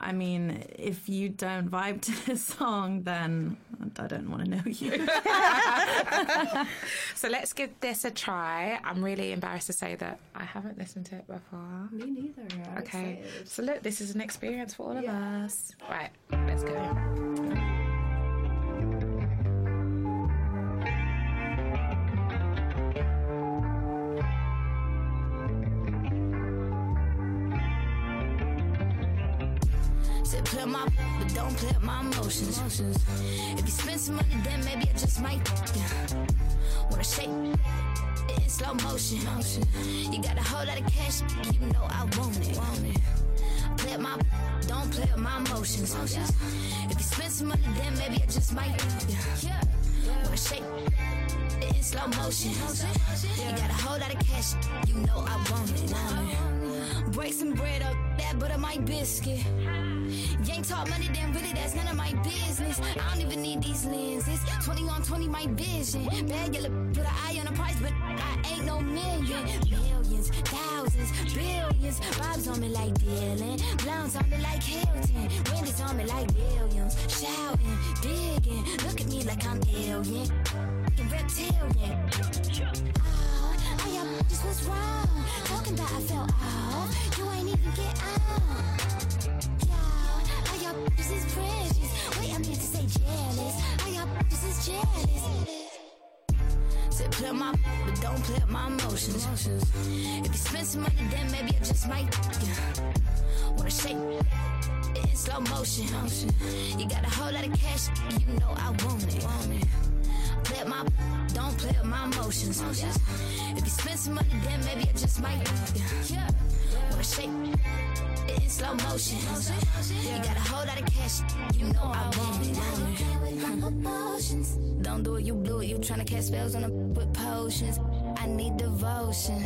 C: I mean, if you don't vibe to this song, then I don't want to know you.
A: So let's give this a try. I'm really embarrassed to say that I haven't listened to it before.
B: Me neither. I'm
A: Okay.
B: excited.
A: So look, this is an experience for all of us. Right, let's go.
F: Don't play up my emotions. If you spend some money, then maybe I just might. Yeah. Wanna shake it in slow motion. You got a whole lot of cash, you know I want it. Play up my, don't play up my emotions. If you spend some money, then maybe I just might. Yeah. Wanna shake it in slow motion. You got a whole lot of cash, you know I want it. Break some bread up, that butter my biscuit. Ain't talk money, then really that's none of my business. I don't even need these lenses. 20 on 20, my vision. Bad yellow, put an eye on the price, but I ain't no million. Millions, thousands, billions. Vibes on me like Dylan. Blowns on me like Hilton. Wind on me like Williams. Shouting, digging. Look at me like I'm alien. Reptilian. Oh, I am just what's wrong. Talking about I fell off. You ain't even get out. Bitches is precious. Wait, I meant to say jealous. All y'all bitches is jealous. Said play my, but don't play up my emotions. If you spend some money, then maybe I just might. Wanna shake it in slow motion. You got a whole lot of cash, you know I want it. Play up my, don't play up my emotions. If you spend some money, then maybe I just might. Yeah. Wanna shake it in slow motion. You got a whole lot of cash, you know I want it. Don't do it, you blew it. You tryna cast spells on a with potions. I need devotion.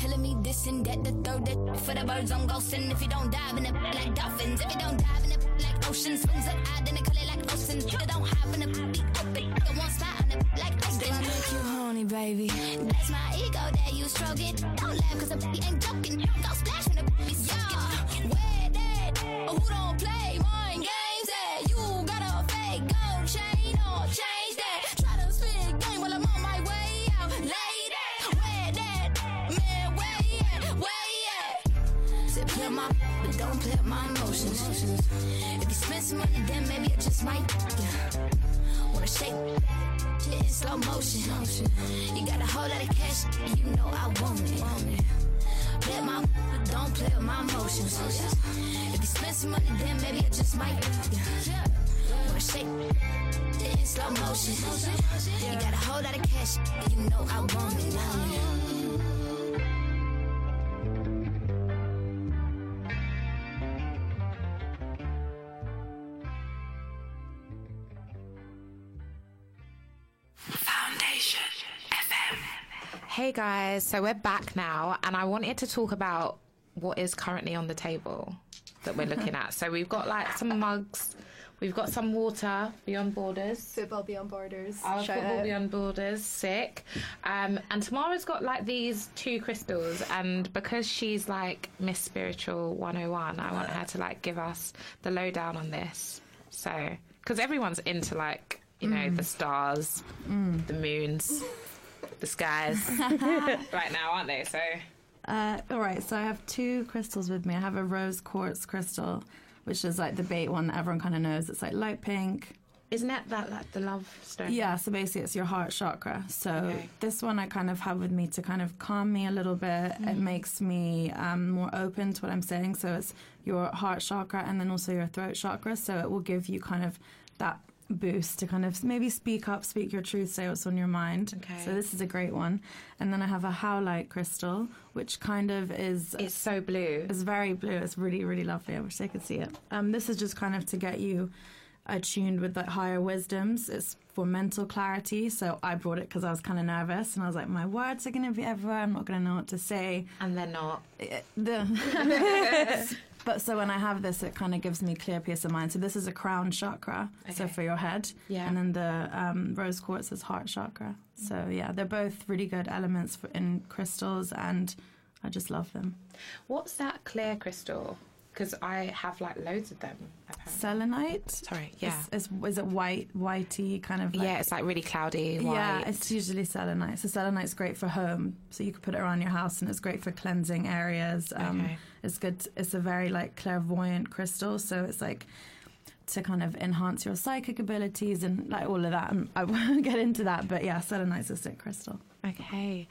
F: Telling me this and that, the third that for the birds on ghosts. And if you don't dive in it like dolphins, if you don't dive in it like oceans, swings up, I then it color like oceans. You don't have in it, be open. You won't stop in it. like ice baby. That's my ego that you stroking. Don't laugh cause ain't joking. Go splash when. Where that? Who don't play mind games? You got a fake gold chain or change that. Try to game while I'm on my way out. Lady, where that? Man, where at? Where at? Play my, but don't play my emotions. If you spend some money, then maybe I just might. Yeah. Wanna shake shit in slow motion. You got a whole lot of cash, you know I want it. Play my, don't play with my emotions. If you spend some money, then maybe I just might. Wanna shake in slow motion. You got a whole lot of cash, you know I. Want it.
A: Hey guys, so we're back now, and I wanted to talk about what is currently on the table that we're looking at. So we've got like some mugs, we've got some water beyond borders.
B: Football Beyond Borders.
A: Our
B: Shout
A: football
B: out.
A: beyond borders, sick. Um, and Tamara's got like these two crystals, and because she's like Miss Spiritual 101, I want her to like give us the lowdown on this. So, because everyone's into like you know the stars, the moons, the skies right now, aren't they? So,
C: Uh, all right, so I have two crystals with me. I have a rose quartz crystal, which is like the bait one that everyone kind of knows. It's like light pink.
A: isn't that that like the love stone?
C: Yeah, so basically it's your heart chakra. So
A: Okay.
C: this one I kind of have with me to kind of calm me a little bit. It makes me um, more open to what I'm saying. So it's your heart chakra and then also your throat chakra. So it will give you kind of that boost to kind of maybe speak up, speak your truth, say what's on your mind.
A: Okay.
C: So this is a great one. And then I have a howlite crystal, which kind of is
A: It's so blue.
C: it's very blue. It's really, really lovely. I wish they could see it. Um, this is just kind of to get you attuned with like higher wisdoms. It's for mental clarity. So I brought it because I was kind of nervous and I was like, my words are going to be everywhere. I'm not going to know what to say.
A: And they're not.
C: Eh, the- but so when I have this, it kind of gives me clear peace of mind. So this is a crown chakra, so for your head,
A: Yeah.
C: and then the um, rose quartz is heart chakra. So yeah, they're both really good elements for, in crystals, and I just love them.
A: What's that clear crystal? Because I have like loads of them. Apparently.
C: Selenite.
A: Sorry, yeah.
C: Is, is, is it white, whitey kind of? Like,
A: yeah, it's like really cloudy, white.
C: Yeah, it's usually selenite. So selenite's great for home, so you could put it around your house, and it's great for cleansing areas. Um,
A: Okay.
C: It's good. It's a very like clairvoyant crystal, so it's like to kind of enhance your psychic abilities and like all of that. And I won't get into that, but yeah, selenite's a sick crystal.
A: Okay.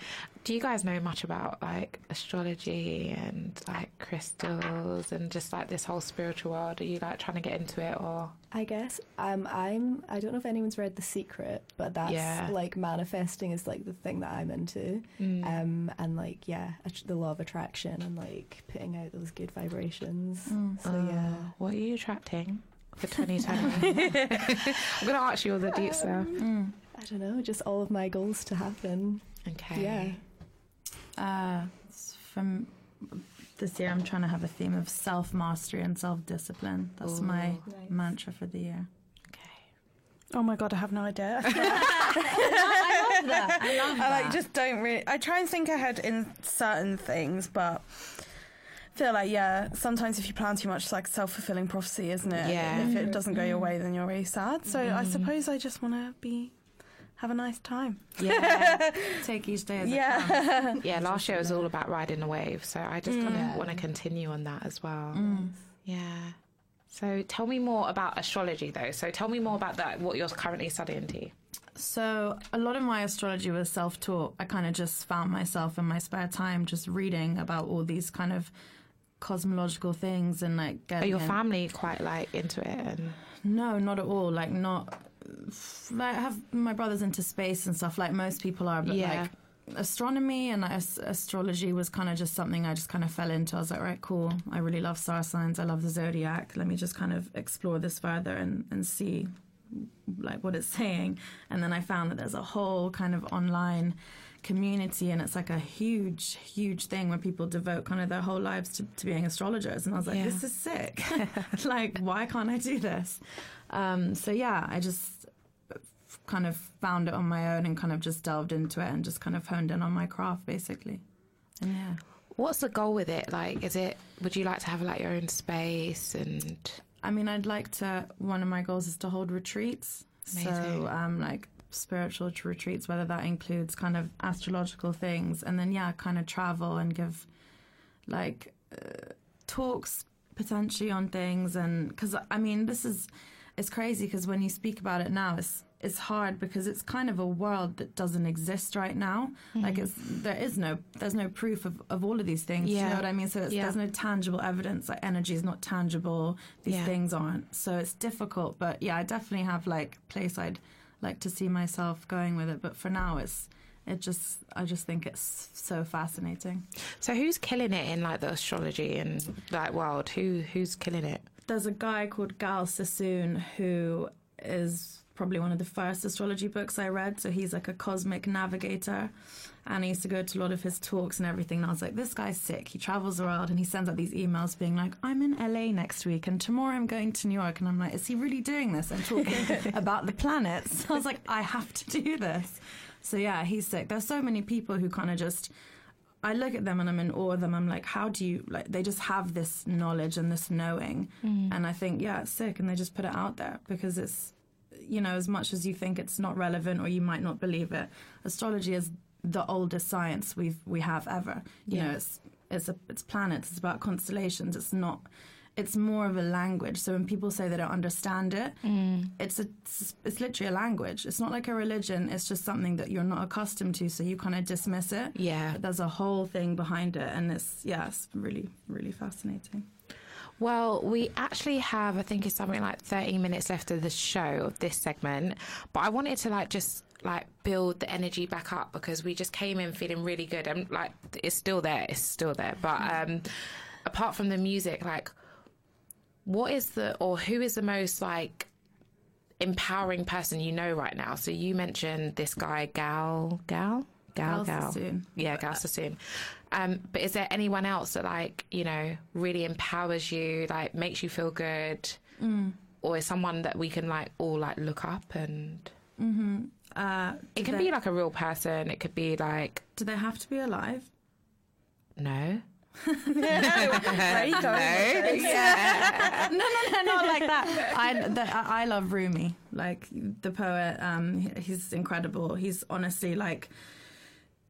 A: Do you guys know much about like astrology and like crystals and just like this whole spiritual world? Are you like trying to get into it or?
B: I guess um, I'm. I don't know if anyone's read The Secret, but that's
A: Yeah.
B: like manifesting is like the thing that I'm into,
A: Mm.
B: um, and like yeah, the law of attraction and like putting out those good vibrations. So
A: Oh,
B: yeah,
A: What are you attracting for 2020? I'm gonna ask you all the deep stuff.
B: I don't know, just all of my goals to happen.
A: Okay.
B: Yeah.
C: Uh, from this year, I'm trying to have a theme of self mastery and self discipline. That's my
B: Nice.
C: mantra for the year.
A: Okay.
D: Oh my god, I have no idea.
C: I love that. I love
D: I like just don't really. I try and think ahead in certain things, but feel like yeah. Sometimes if you plan too much, it's like self fulfilling prophecy, isn't it?
A: Yeah.
D: If it doesn't go your way, then you're really sad. So I suppose I just want to be have a nice time.
A: Yeah.
C: Take each day as it comes.
D: Yeah.
A: yeah. Last year was all about riding the wave, so I just kind of mm. want to continue on that as well. Mm. Yeah. So tell me more about astrology, though. So tell me more about that. What you're currently studying, T.
C: So a lot of my astrology was self-taught. I kind of just found myself in my spare time just reading about all these kind of cosmological things and like
A: Are your
C: in-
A: family quite like into it? And
C: No, not at all. Like not like I have my brothers into space and stuff like most people are, but
A: Yeah.
C: like astronomy and as- astrology was kind of just something I just kind of fell into. I was like, right, cool. I really love star signs. I love the zodiac. Let me just kind of explore this further and and see like what it's saying. And then I found that there's a whole kind of online community and it's like a huge huge thing where people devote kind of their whole lives to, to being astrologers and i was like
A: Yeah.
C: this is sick like why can't i do this um, so yeah i just kind of found it on my own and kind of just delved into it and just kind of honed in on my craft basically. And yeah.
A: What's the goal with it? Like, is it? Would you like to have like your own space and?
C: I mean, I'd like to. One of my goals is to hold retreats.
A: Amazing.
C: So, um, like spiritual retreats, whether that includes kind of astrological things, and then yeah, kind of travel and give like uh, talks potentially on things, and because I mean, this is it's crazy because when you speak about it now, it's it's hard because it's kind of a world that doesn't exist right now. Mm-hmm. Like it's there is no there's no proof of, of all of these things. You know what I mean? So it's,
A: Yeah.
C: there's no tangible evidence. Like energy is not tangible. These
A: Yeah.
C: things aren't. So it's difficult. But yeah, I definitely have like place I'd like to see myself going with it. But for now, it's it just I just think it's so fascinating.
A: So who's killing it in like the astrology and like world? Who who's killing it?
C: There's a guy called Gahl Sasson who is probably one of the first astrology books I read. So he's like a cosmic navigator. And I used to go to a lot of his talks and everything. And I was like, this guy's sick. He travels around and he sends out these emails being like, I'm in LA next week and tomorrow I'm going to New York. And I'm like, is he really doing this and talking about the planets? I was like, I have to do this. So yeah, he's sick. There's so many people who kind of just I look at them and I'm in awe of them. I'm like, how do you like? They just have this knowledge and this knowing, mm. and I think, yeah, it's sick, and they just put it out there because it's, you know, as much as you think it's not relevant or you might not believe it, astrology is the oldest science we've we have ever. You know, it's it's a it's planets. It's about constellations. It's not. It's more of a language. So when people say they don't understand it, mm. it's a it's, it's literally a language. It's not like a religion. It's just something that you're not accustomed to, so you kind of dismiss it.
A: Yeah.
C: But there's a whole thing behind it, and it's yeah, it's really really fascinating.
A: Well, we actually have, I think it's something like 30 minutes left of the show of this segment, but I wanted to like just like build the energy back up because we just came in feeling really good and like it's still there, it's still there. But um apart from the music, like what is the or who is the most like empowering person you know right now? So you mentioned this guy Gal Gal Gal
C: Gal
A: Gal.
C: Sasson.
A: Yeah, Gahl Sasson. Um, but is there anyone else that like you know really empowers you, like makes you feel good, or is someone that we can like all like look up and?
C: Uh,
A: It can
C: they-
A: be like a real person. It could be like
C: Do they have to be alive?
A: no,
D: Where are you going?
C: no, no, no, not like that. I, the, I I love Rumi, like the poet. Um, he's incredible. He's honestly like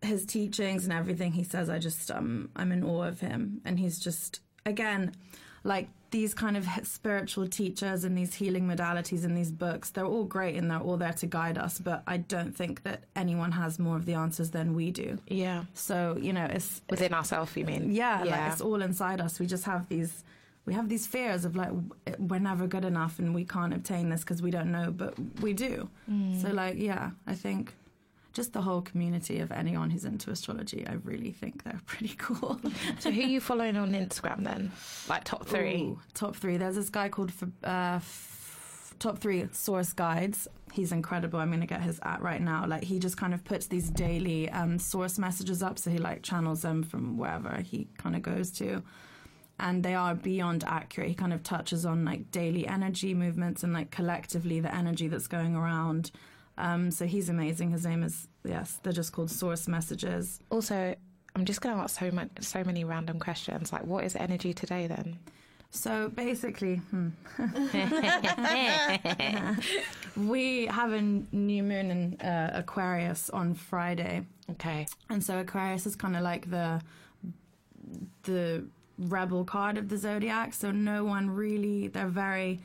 C: his teachings and everything he says. I just um, I'm in awe of him, and he's just again like these kind of spiritual teachers and these healing modalities and these books. They're all great and they're all there to guide us, but I don't think that anyone has more of the answers than we do.
A: yeah,
C: So you know, it's
A: within ourselves. You mean?
C: yeah,
A: yeah.
C: like it's all inside us. We just have these we have these fears of like we're never good enough and we can't obtain this because we don't know, but we do.
A: Mm.
C: So like yeah, I think just the whole community of anyone who's into astrology, I really think they're pretty cool.
A: so who are you following on Instagram then? Like top three.
C: Ooh, top three. There's this guy called uh, F- Top Three Source Guides. He's incredible. I'm going to get his at right now. Like he just kind of puts these daily um, source messages up, so he like channels them from wherever he kind of goes to. And they are beyond accurate. He kind of touches on like daily energy movements and like collectively the energy that's going around. Um, so he's amazing. His name is yes. They're just called source messages.
A: Also, I'm just going to ask so much, so many random questions. Like, what is energy today then?
C: So basically, hmm. we have a new moon in uh, Aquarius on Friday,
A: Okay.
C: and so Aquarius is kind of like the the rebel card of the zodiac. So no one really they're very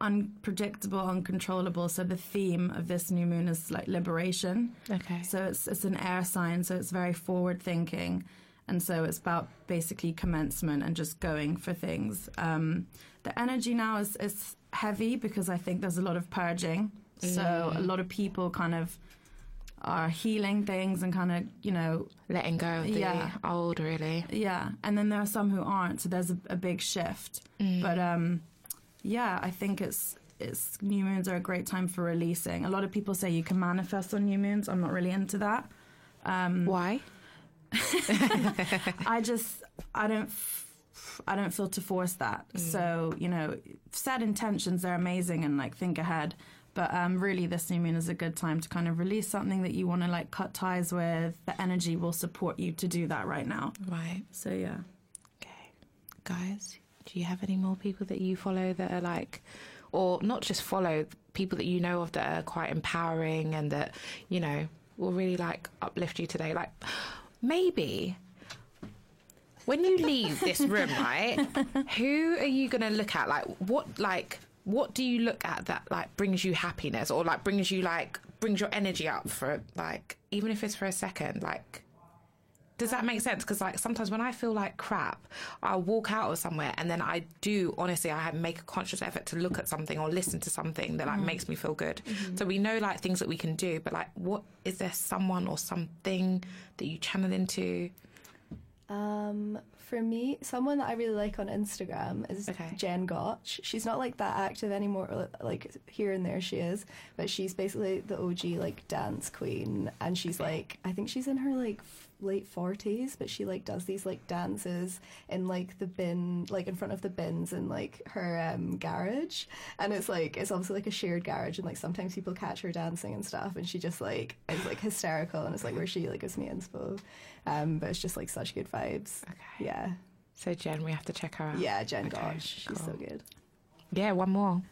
C: unpredictable, uncontrollable. So the theme of this new moon is like liberation.
A: Okay.
C: So it's it's an air sign, so it's very forward thinking, and so it's about basically commencement and just going for things. Um, the energy now is is heavy because I think there's a lot of purging. So a lot of people kind of are healing things and kind of you know
A: Letting go of the
C: Yeah.
A: old, really.
C: yeah, and then there are some who aren't. So there's a, a big shift. But um, yeah, I think it's it's new moons are a great time for releasing. A lot of people say you can manifest on new moons. I'm not really into that.
A: Why?
C: I just I don't f- I don't feel to force that. So you know, set intentions are amazing and like think ahead. But um, really, this new moon is a good time to kind of release something that you want to like cut ties with. The energy will support you to do that right now.
A: Right.
C: So yeah.
A: Okay. Guys, do you have any more people that you follow that are like, or not just follow, people that you know of that are quite empowering and that, you know, will really like uplift you today? Like, maybe when you leave this room, right, who are you going to look at? Like, what, like, what do you look at that like brings you happiness or like brings you like brings your energy up for like even if it's for a second like does that make sense? Because like sometimes when I feel like crap, I'll walk out of somewhere and then I do honestly I make a conscious effort to look at something or listen to something that like mm-hmm. makes me feel good. Mm-hmm. So we know like things that we can do, but like what is there someone or something that you channel into?
B: Um, for me, someone that I really like on Instagram is
A: Okay.
B: Jen Gotch. She's not like that active anymore. Uh, like here and there she is, but she's basically the OG like dance queen, and she's like I think she's in her like late forties, but she like does these like dances in like the bin, like in front of the bins in like her um, garage, and it's like it's obviously like a shared garage, and like sometimes people catch her dancing and stuff, and she just like is like hysterical, and it's like where she like gives me inspo. Um, but it's just like such good vibes.
A: Okay.
B: Yeah.
A: So Jen, we have to check her out.
B: Yeah, Jen
A: Okay,
B: Gotch. She's so good.
A: Yeah, one more.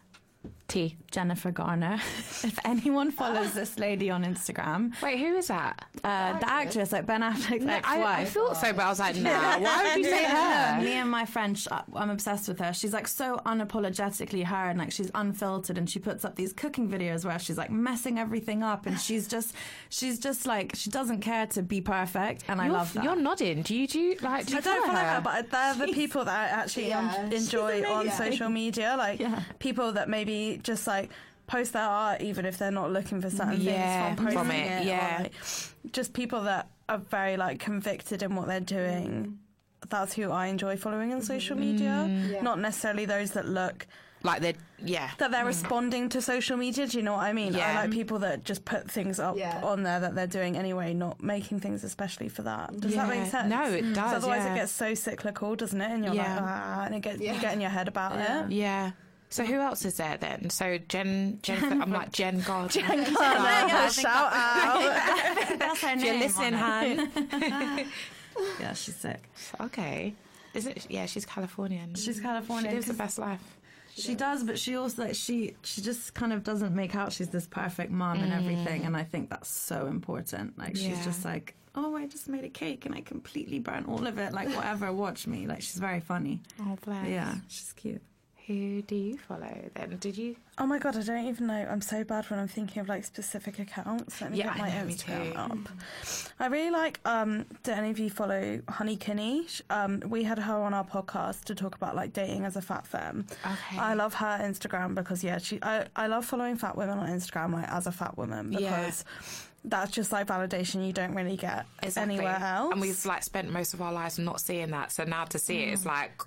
A: T.
C: Jennifer Garner. if anyone follows this lady on Instagram,
A: Wait, who is that?
C: uh, the actress, like Ben Affleck's
A: I, I
C: ex-wife.
A: I thought so, but I was like, nah. Why would you say her?
C: Me and my French, uh, I'm obsessed with her. She's like so unapologetically her, and like she's unfiltered, and she puts up these cooking videos where she's like messing everything up, and she's just, she's just like she doesn't care to be perfect, and I
A: You're,
C: love that.
A: you're nodding. Do you do you, like? Do you
D: I don't
A: follow
D: follow
A: her?
D: her, but they're the people that I actually um,
B: Yeah,
D: enjoy on social media. Like
C: Yeah.
D: people that maybe just like post their art, even if they're not looking for certain
A: Yeah,
D: things from
A: from
D: posting
A: it,
D: it. or,
A: yeah.
D: like, just people that are very like convicted in what they're doing. Mm. That's who I enjoy following on social mm. media.
B: Yeah.
D: Not necessarily those that look
A: like the yeah.
D: that they're responding to social media. Do you know what I mean?
A: Yeah.
D: I like people that just put things up
B: Yeah.
D: on there that they're doing anyway, not making things especially for that. Does that make sense?
A: No, it mm.
D: does otherwise,
A: yeah.
D: it gets so cyclical, doesn't it? And you're
A: Yeah.
D: like, ah, and it gets,
B: Yeah.
D: you get in your head about it.
A: Yeah. So who else is there then? So Jen, Jennifer. I'm like Jen God. Jen
C: I think
D: shout out.
C: That's her
A: If you're listening,
C: on Yeah, she's sick.
A: okay. Is it? Yeah, she's Californian.
C: She's Californian.
A: She
C: Californian.
A: lives the best life.
C: She does, but she also like she she just kind of doesn't make out she's this perfect mom and everything, mm. and I think that's so important. Like
A: Yeah.
C: she's just like, oh, I just made a cake and I completely burnt all of it. Like whatever, watch me. Like she's very funny.
A: Oh bless.
C: Yeah, she's cute.
A: Who do you follow then? Did you?
D: Oh my god, I don't even know. I'm so bad when I'm thinking of like specific accounts. Let me
A: Yeah,
D: get my
A: know,
D: Instagram up. I really like. Um, do any of you follow Honey Kinny? Um, we had her on our podcast to talk about like dating as a fat femme.
A: Okay.
D: I love her Instagram because yeah, she. I, I love following fat women on Instagram like as a fat woman
A: Yeah.
D: because that's just like validation you don't really get
A: Exactly.
D: anywhere else.
A: And we've like spent most of our lives not seeing that. So now to see it, it's like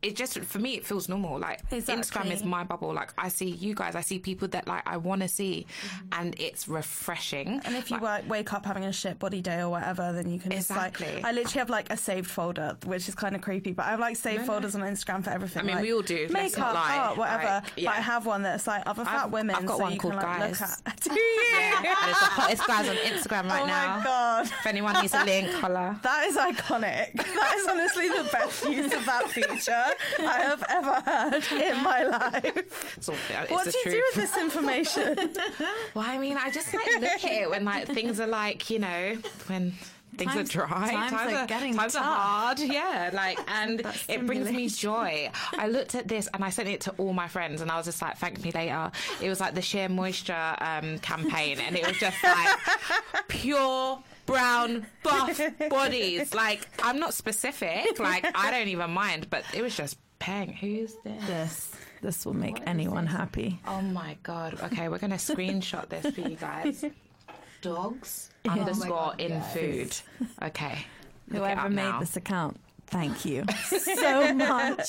A: it just for me it feels normal. Like Instagram is my bubble. Like I see you guys, I see people that like I want to see, mm-hmm. and it's refreshing.
D: And if you
A: Like,
D: wa- wake up having a shit body day or whatever, then you can just
A: Exactly.
D: like. I literally have like a saved folder, which is kind of creepy, but I have like saved folders on Instagram for everything.
A: I mean,
D: like,
A: we all do,
D: Makeup, art, whatever.
A: Like, yeah.
D: But I have one that's like other fat
A: I've-
D: women.
A: I've got
D: so
A: one called
D: can, like,
A: Guys.
D: At. Do you?
A: and it's the hottest guys on Instagram right
D: oh
A: now.
D: my god.
A: If anyone needs a link, holla.
D: That is iconic. That is honestly the best use of that feature I have ever heard in my life.
A: It's
D: What do you
A: truth.
D: do with this information?
A: Well, I mean, I just like look at it when like things are like you know when things
C: Times-
A: are dry,
C: times are
A: are,
C: getting
A: times are hard, yeah. Like, and it brings me joy. I looked at this and I sent it to all my friends, and I was just like, "Thank me later." It was like the Shea Moisture um, campaign, and it was just like pure brown buff bodies. Like, I'm not specific. Like, I don't even mind, but it was just paying. Who's this?
C: This this will make anyone happy.
A: Oh my god. Okay, we're gonna screenshot this for you guys. Dogs underscore oh in food. Okay.
C: Whoever made
A: now.
C: this account, thank you so much.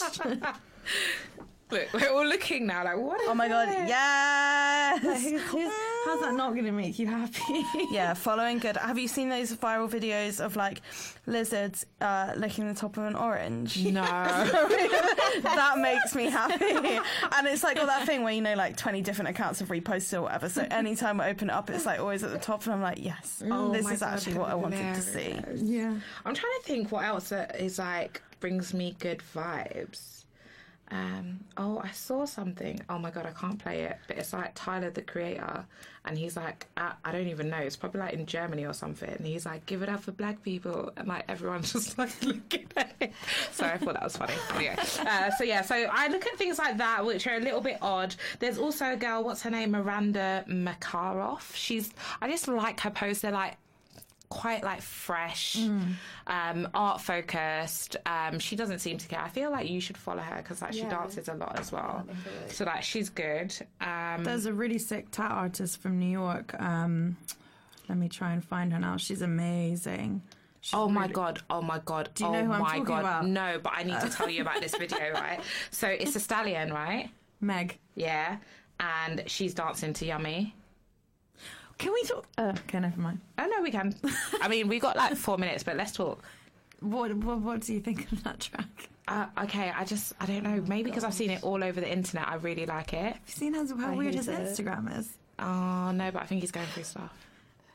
A: Look, we're all looking now like what?
D: Oh my god,
A: this?
D: yes!
C: who's, who's, How's that not going to make you happy?
D: Yeah, following good. Have you seen those viral videos of like lizards uh, licking the top of an orange?
A: No.
D: that makes me happy. And it's like all that thing where you know, like twenty different accounts have reposted or whatever. So anytime I open it up, it's like always at the top, and I'm like, yes,
A: Oh
D: this is
A: God,
D: actually what I wanted to see.
C: yeah.
A: I'm trying to think what else that is like brings me good vibes. Um, oh, I saw something. Oh my god, I can't play it, but it's like Tyler the Creator, and he's like, I, I don't even know. It's probably like in Germany or something. And he's like, give it up for black people, and like everyone's just like looking at it. So I thought that was funny. Anyway, uh, so yeah, so I look at things like that, which are a little bit odd. There's also a girl, what's her name, Miranda Makaroff. She's, I just like her posts. They're like quite like fresh, um, art focused. Um, she doesn't seem to care. I feel like you should follow her because like she dances a lot as well. So like she's good. Um,
C: There's a really sick tat artist from New York. Um, let me try and find her now. She's amazing. She's
A: Oh my
C: really-
A: god! Oh my god!
C: Do you
A: oh
C: know who I'm
A: my
C: talking
A: god!
C: about?
A: No, but I need to tell you about this video, right? So it's a stallion, right?
C: Meg.
A: Yeah, and she's dancing to Yummy.
C: Can we talk? Uh, okay, never mind.
A: Oh no, we can. I mean, we've got like four minutes, but let's talk.
C: What, what What do you think of that track?
A: Uh, okay, I just I don't know. Maybe because I've seen it all over the internet, I really like it.
C: Have you seen how, how
B: I
C: weird his
B: it.
C: Instagram is?
A: Oh no, but I think he's going through stuff.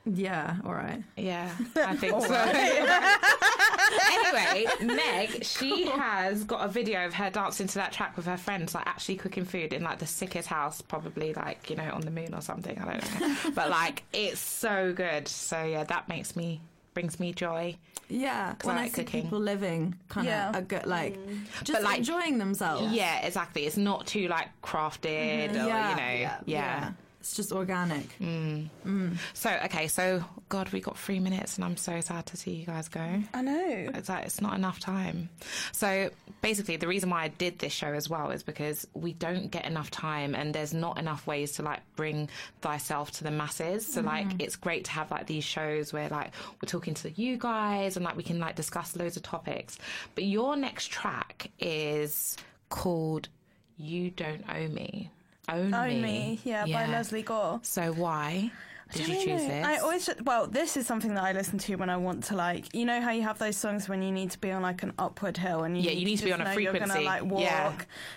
C: Yeah, all right.
A: Yeah, I think so. anyway, Meg, she has got a video of her dancing to that track with her friends, like actually cooking food in like the sickest house, probably like you know on the moon or something. I don't know, but like it's so good. So yeah, that makes me brings me joy.
C: Yeah, when I
A: like
C: see
A: cooking.
C: people living kind of
D: Yeah.
C: a good, like, mm. just
A: like-
C: enjoying themselves.
A: Yeah, exactly. It's not too like crafted mm-hmm. or
C: Yeah,
A: you know,
B: yeah,
A: yeah.
C: It's just organic. Hmm. Hmm.
A: So okay, so God, we got three minutes, and I'm so sad to see you guys go.
D: I know.
A: It's like it's not enough time. So basically, the reason why I did this show as well is because we don't get enough time, and there's not enough ways to like bring thyself to the masses. So like, mm-hmm. it's great to have like these shows where like we're talking to you guys, and like we can like discuss loads of topics. But your next track is called "You Don't Owe Me." Own,
D: Own Me, yeah, by Lesley Gore.
A: So why did you choose
D: know.
A: this?
D: I always well, this is something that I listen to when I want to like, you know how you have those songs when you need to be on like an upward hill and you
A: Yeah, you need to be on a
D: know You're
A: frequency.
D: gonna like walk
A: Yeah.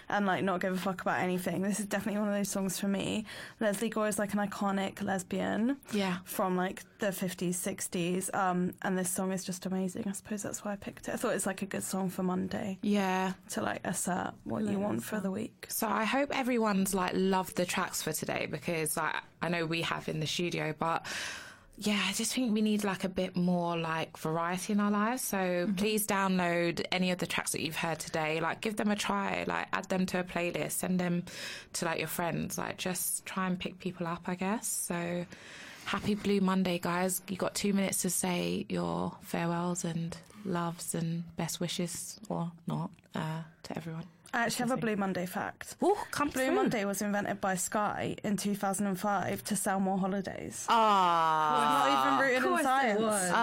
D: and like not give a fuck about anything. This is definitely one of those songs for me. Lesley Gore is like an iconic lesbian.
A: Yeah.
D: From like the 50s, 60s, um, and this song is just amazing. I suppose that's why I picked it. I thought it's like a good song for Monday
A: yeah.
D: to like assert what you want for the week.
A: So I hope everyone's like loved the tracks for today because like I know we have in the studio, but yeah, I just think we need like a bit more like variety in our lives. So please download any of the tracks that you've heard today. Like give them a try. Like add them to a playlist. Send them to like your friends. Like just try and pick people up, I guess. So happy Blue Monday, guys. You got two minutes to say your farewells and loves and best wishes or not uh, to everyone.
D: I actually have a Blue Monday fact.
A: Ooh, come
D: Blue
A: through.
D: Monday was invented by Sky in 2005 to sell more holidays.
A: Ah.
D: Not even rooted in science.
C: was.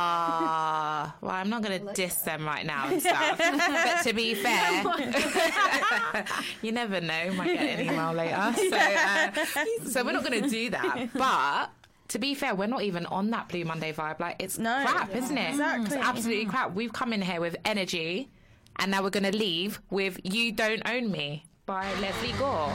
A: Ah. well, I'm not going to diss them right now and stuff. but to be fair, you never know. Might get an email later. So, uh, so we're not going to do that. But to be fair, we're not even on that Blue Monday vibe. Like, it's
D: No.
A: crap, isn't it?
D: Exactly.
A: It's absolutely crap. We've come in here with energy, and now we're going to leave with You Don't Own Me by Lesley Gore.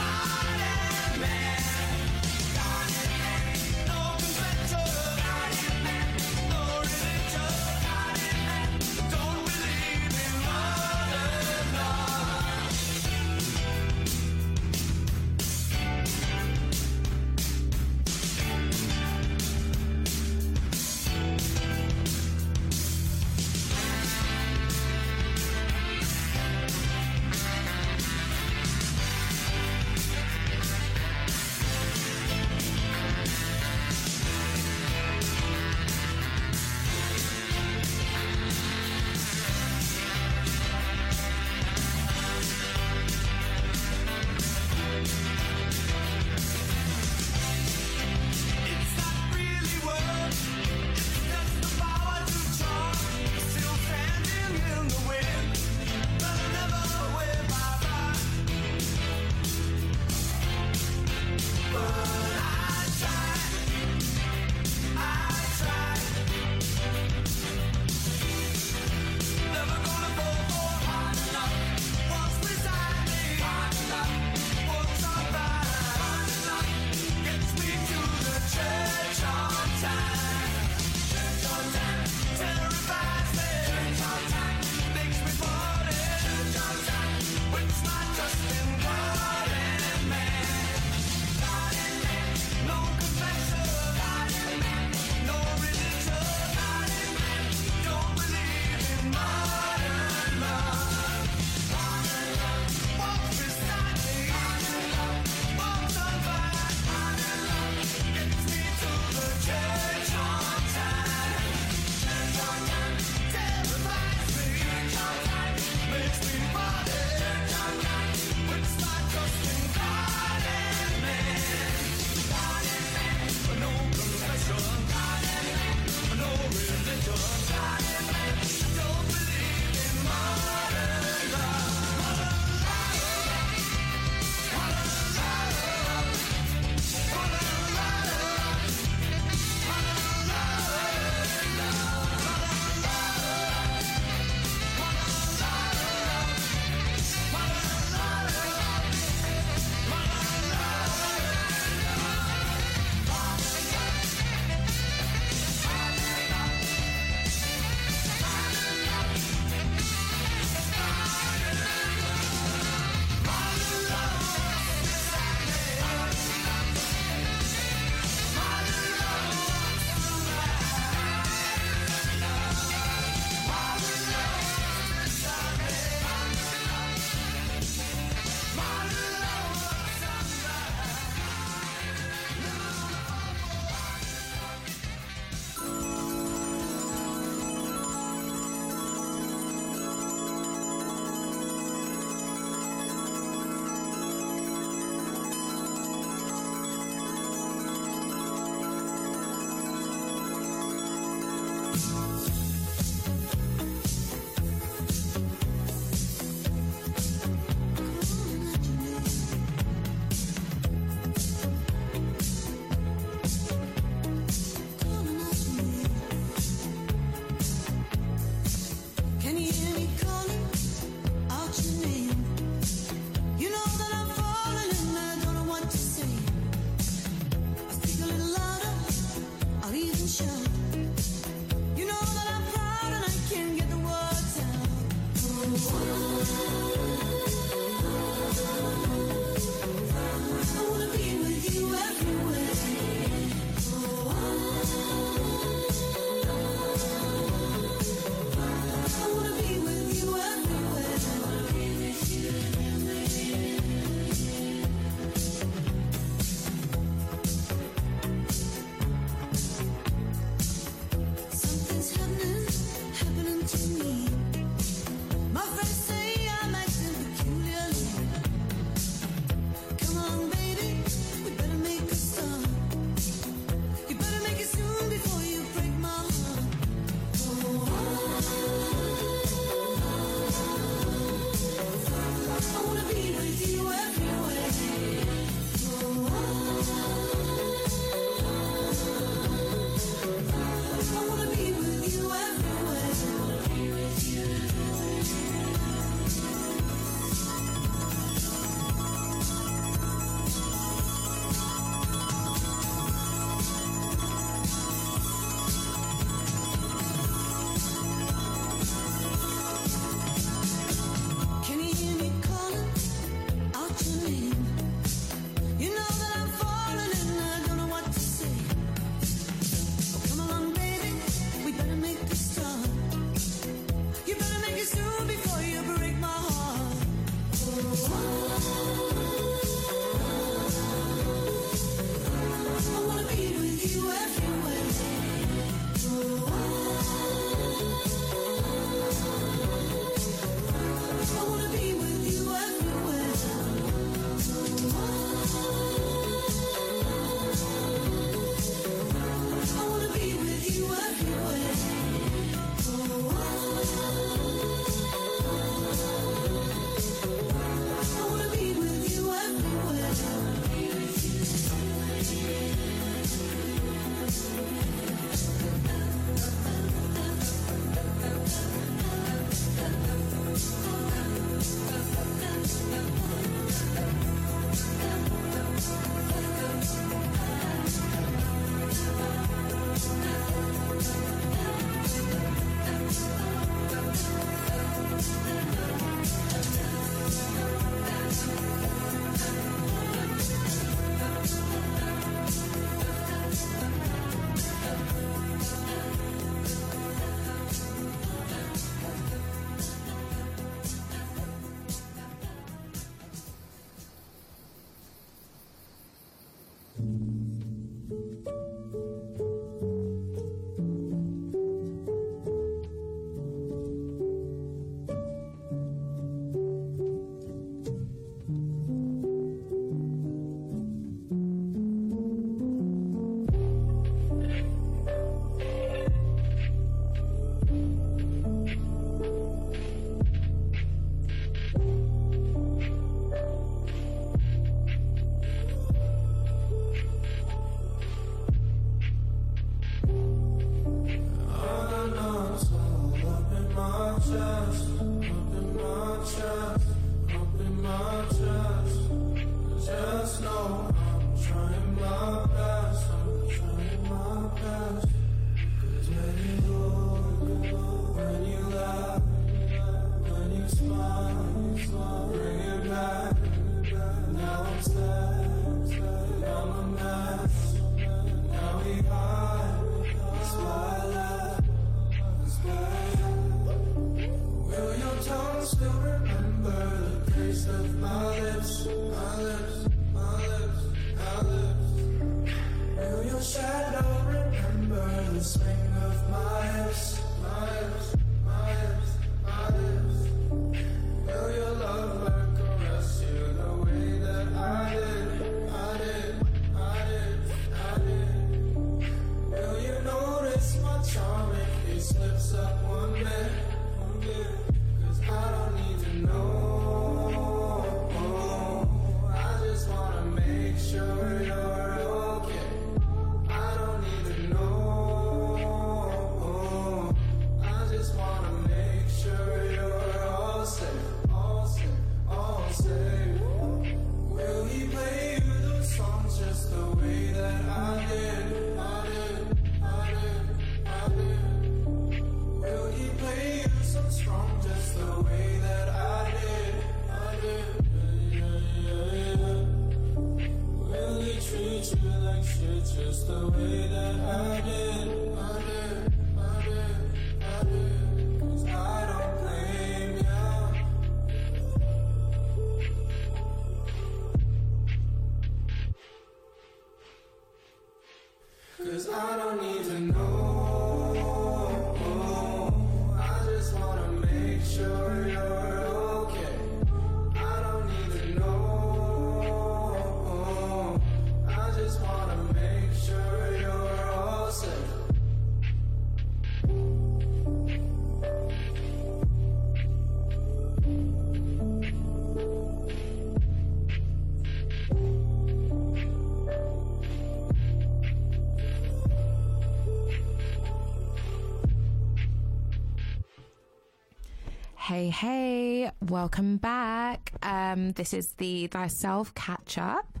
A: Hey, welcome back. Um, this is the Thyself catch up.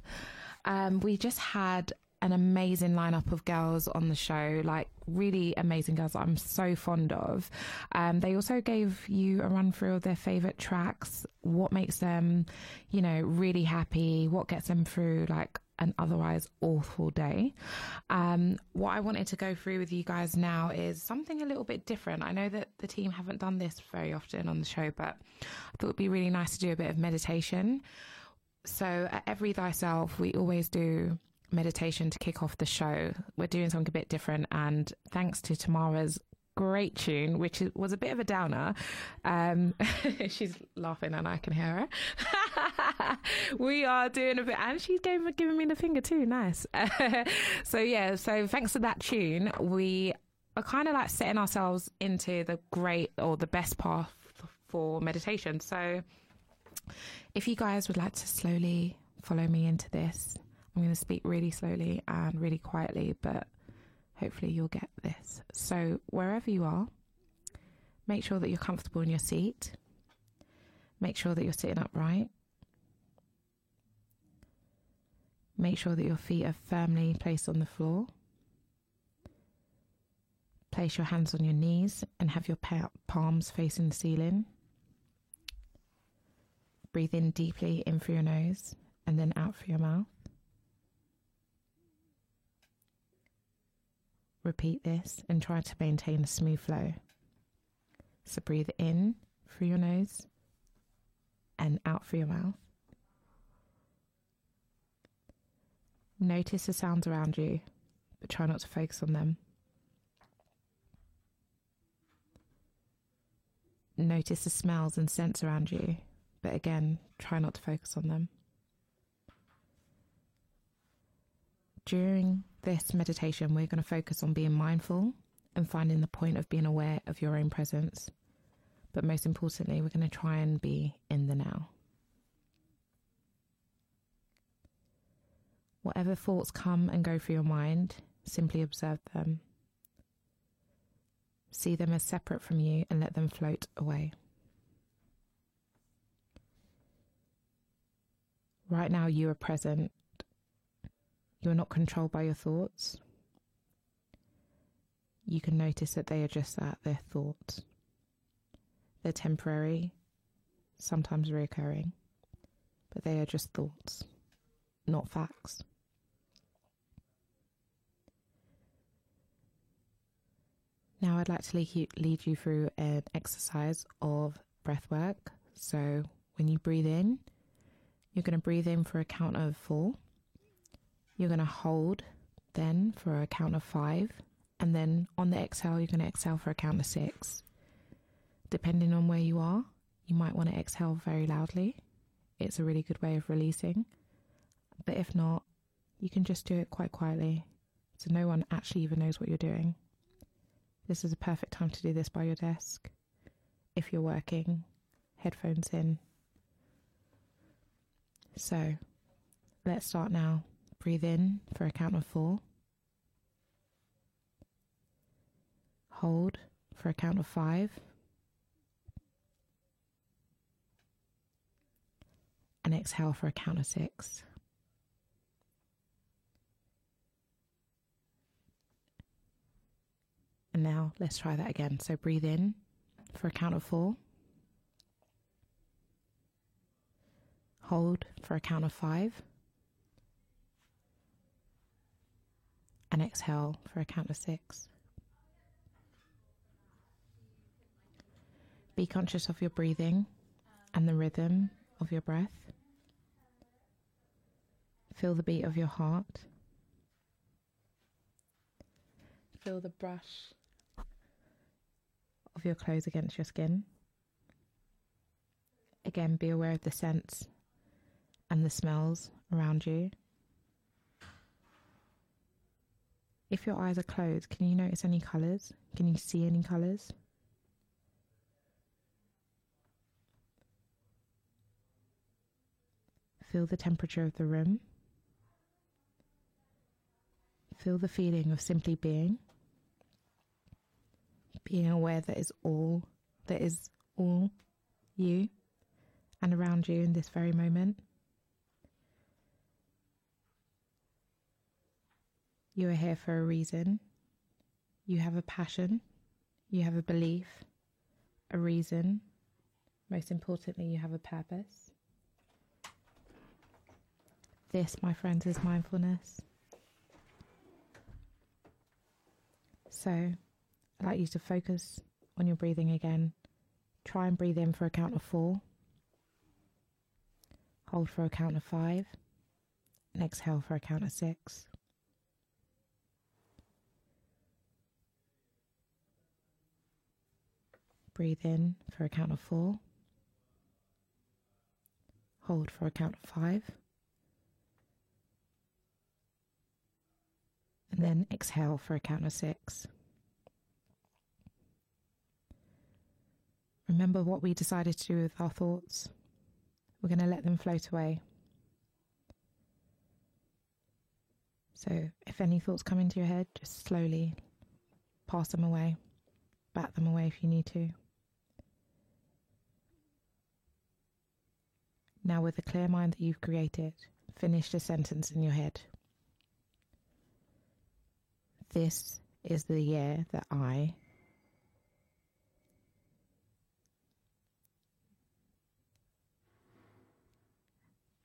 A: Um, we just had an amazing lineup of girls on the show, like really amazing girls that I'm so fond of. Um, they also gave you a run through of their favorite tracks, what makes them, you know, really happy, what gets them through like an otherwise awful day. Um, what I wanted to go through with you guys now is something a little bit different. I know that the team haven't done this very often on the show, but I thought it'd be really nice to do a bit of meditation. So at every thyself, we always do meditation to kick off the show. We're doing something a bit different, and thanks to Tamara's great tune, which was a bit of a downer. Um, she's laughing, and I can hear her. we are doing a bit, and she's giving, giving me the finger too. Nice. so yeah, so thanks to that tune, we are kind of like setting ourselves into the great or the best path for meditation. So if you guys would like to slowly follow me into this, I'm going to speak really slowly and really quietly, but hopefully you'll get this. So, wherever you are, make sure that you're comfortable in your seat. Make sure that you're sitting upright. Make sure that your feet are firmly placed on the floor. Place your hands on your knees and have your pa- palms facing the ceiling. Breathe in deeply in through your nose and then out through your mouth. Repeat this and try to maintain a smooth flow. So breathe in through your nose and out through your mouth. Notice the sounds around you, but try not to focus on them. Notice the smells and scents around you, but again, try not to focus on them. During this meditation, we're going to focus on being mindful and finding the point of being aware of your own presence. But most importantly, we're going to try and be in the now. Whatever thoughts come and go through your mind, simply observe them. See them as separate from you and let them float away. Right now, you are present. You are not controlled by your thoughts. You can notice that they are just that, they're thoughts. They're temporary, sometimes recurring, but they are just thoughts, not facts. Now, I'd like to lead you, lead you through an exercise of breath work. So, when you breathe in, you're going to breathe in for a count of four. You're going to hold then for a count of five. And then on the exhale, you're going to exhale for a count of six. Depending on where you are, you might want to exhale very loudly. It's a really good way of releasing. But if not, you can just do it quite quietly so no one actually even knows what you're doing. This is a perfect time to do this by your desk. If you're working, headphones in. So, let's start now. Breathe in for a count of four. Hold for a count of five. And exhale for a count of six. And now let's try that again. So breathe in for a count of four. Hold for a count of five. And exhale for a count of six. Be conscious of your breathing and the rhythm of your breath. Feel the beat of your heart. Feel the brush of your clothes against your skin. Again, be aware of the scents and the smells around you. If your eyes are closed, can you notice any colours? Can you see any colours? Feel the temperature of the room. Feel the feeling of simply being. Being aware that is all that is all you and around you in this very moment. You are here for a reason. You have a passion. You have a belief, a reason. Most importantly, you have a purpose. This, my friends, is mindfulness. So, I'd like you to focus on your breathing again. Try and breathe in for a count of four. Hold for a count of five. And exhale for a count of six. Breathe in for a count of four. Hold for a count of five. And then exhale for a count of six. Remember what we decided to do with our thoughts. We're going to let them float away. So, if any thoughts come into your head, just slowly pass them away, bat them away if you need to. Now, with the clear mind that you've created, finish the sentence in your head. This is the year that I.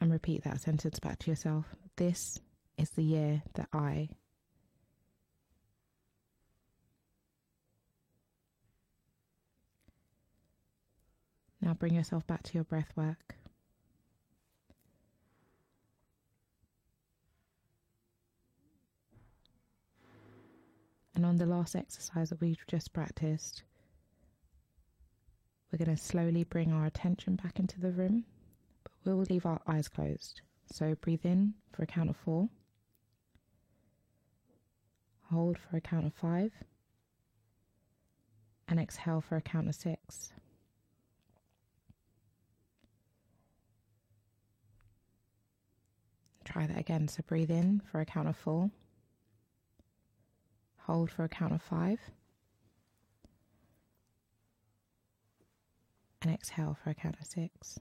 A: And repeat that sentence back to yourself. This is the year that I. Now bring yourself back to your breath work. And on the last exercise that we've just practiced, we're going to slowly bring our attention back into the room, but we'll leave our eyes closed. So breathe in for a count of four, hold for a count of five, and exhale for a count of six. Try that again. So breathe in for a count of four. Hold for a count of five. And exhale for a count of six.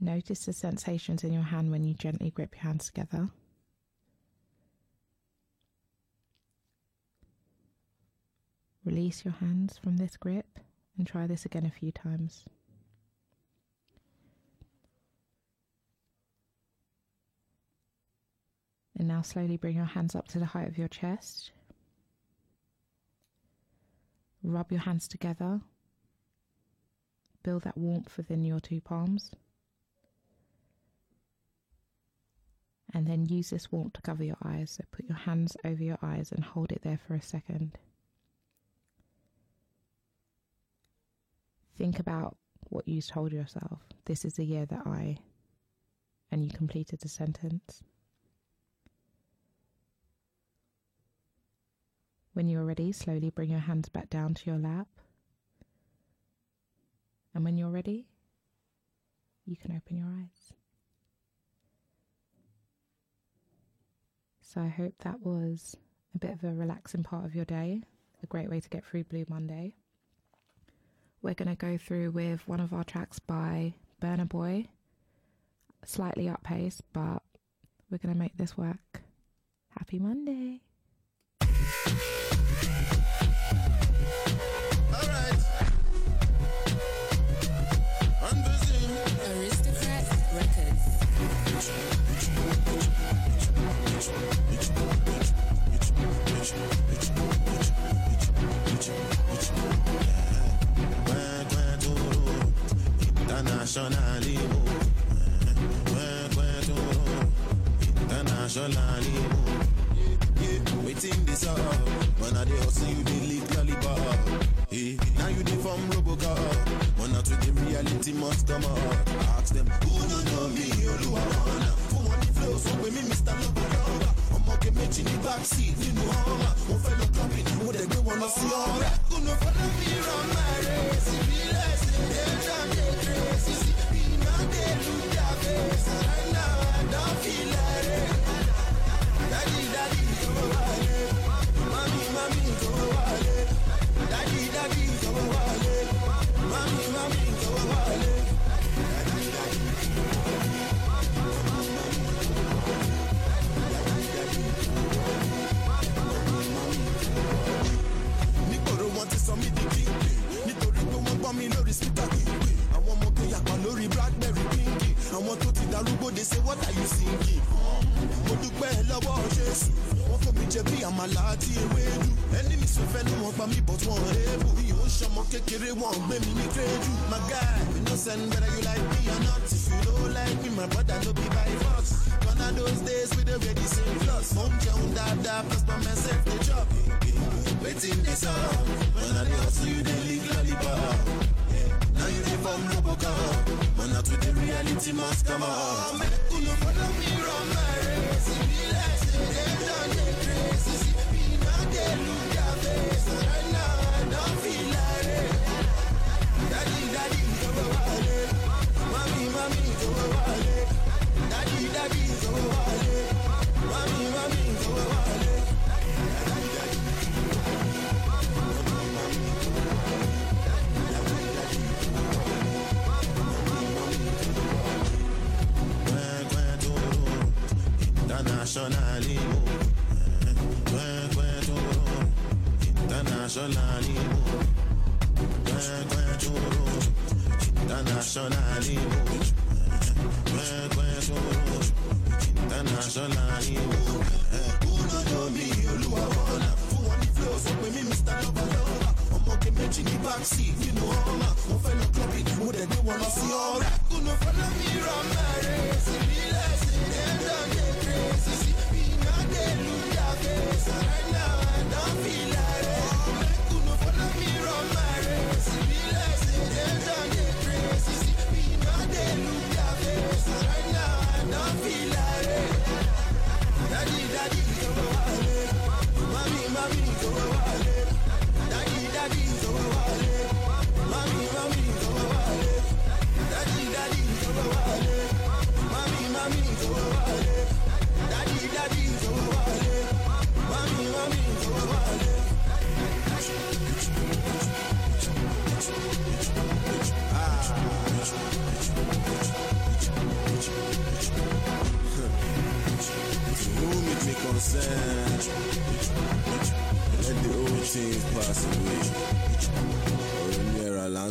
A: Notice the sensations in your hand when you gently grip your hands together. Release your hands from this grip and try this again a few times. And now slowly bring your hands up to the height of your chest. Rub your hands together. Build that warmth within your two palms. And then use this warmth to cover your eyes. So put your hands over your eyes and hold it there for a second. Think about what you told yourself. This is the year that I. And you completed the sentence. When you're ready, slowly bring your hands back down to your lap. And when you're ready, you can open your eyes. So I hope that was a bit of a relaxing part of your day, a great way to get through Blue Monday. We're going to go through with one of our tracks by Burna Boy, slightly up pace, but we're going to make this work. Happy Monday.
G: internationally. Oh.
H: Eh, eh, eh, oh. Internationally. Oh.
I: Waiting this up. When I dey hustle, you dey lick lollipop. Now you dey form Robocop. When I took the reality must come up. Ask them who don't know me, Oluwawana. Who want the flow? So with me, Mr. Lobocop. ọmọ backseat, ní báàkì nínú ọmọ fellow fẹ́ lọ kọ́mì mo dẹ̀ gbé wọn lọ sí ọ̀rẹ́. kùnà fọlọ́mì rán máa rẹ̀ síbí rẹ̀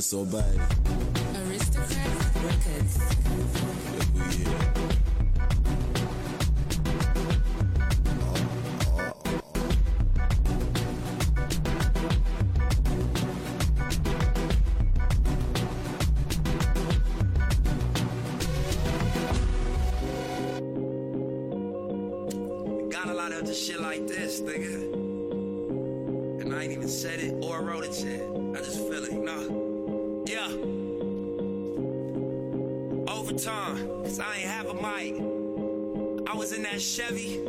I: so
J: bad. Chevy.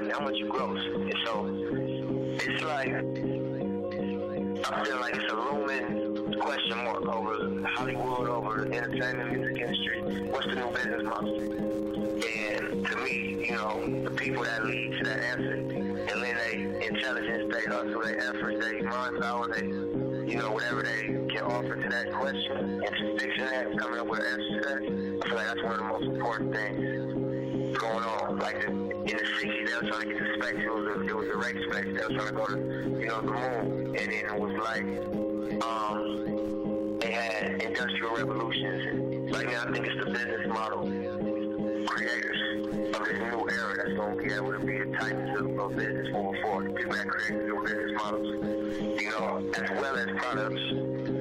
K: Money. How much you gross? And so it's like I feel like it's a looming question mark over Hollywood, over the entertainment music industry. What's the new business model? And to me, you know, the people that lead to that answer and then they intelligence, they hustle, they effort, they mind power, they, you know, whatever they can offer to that question, introspection that, coming up with an answer to that, I feel like that's one of the most important things going on. Like in the 60s, they were trying to get to space. It was a, it was a race space. They were trying to go to, you know, the moon. And then it was like, um, they had industrial revolutions. Right now, I think it's the business model creators of this new era that's going to be able to be the titans of, business moving forward. People that create new business models, you know, as well as products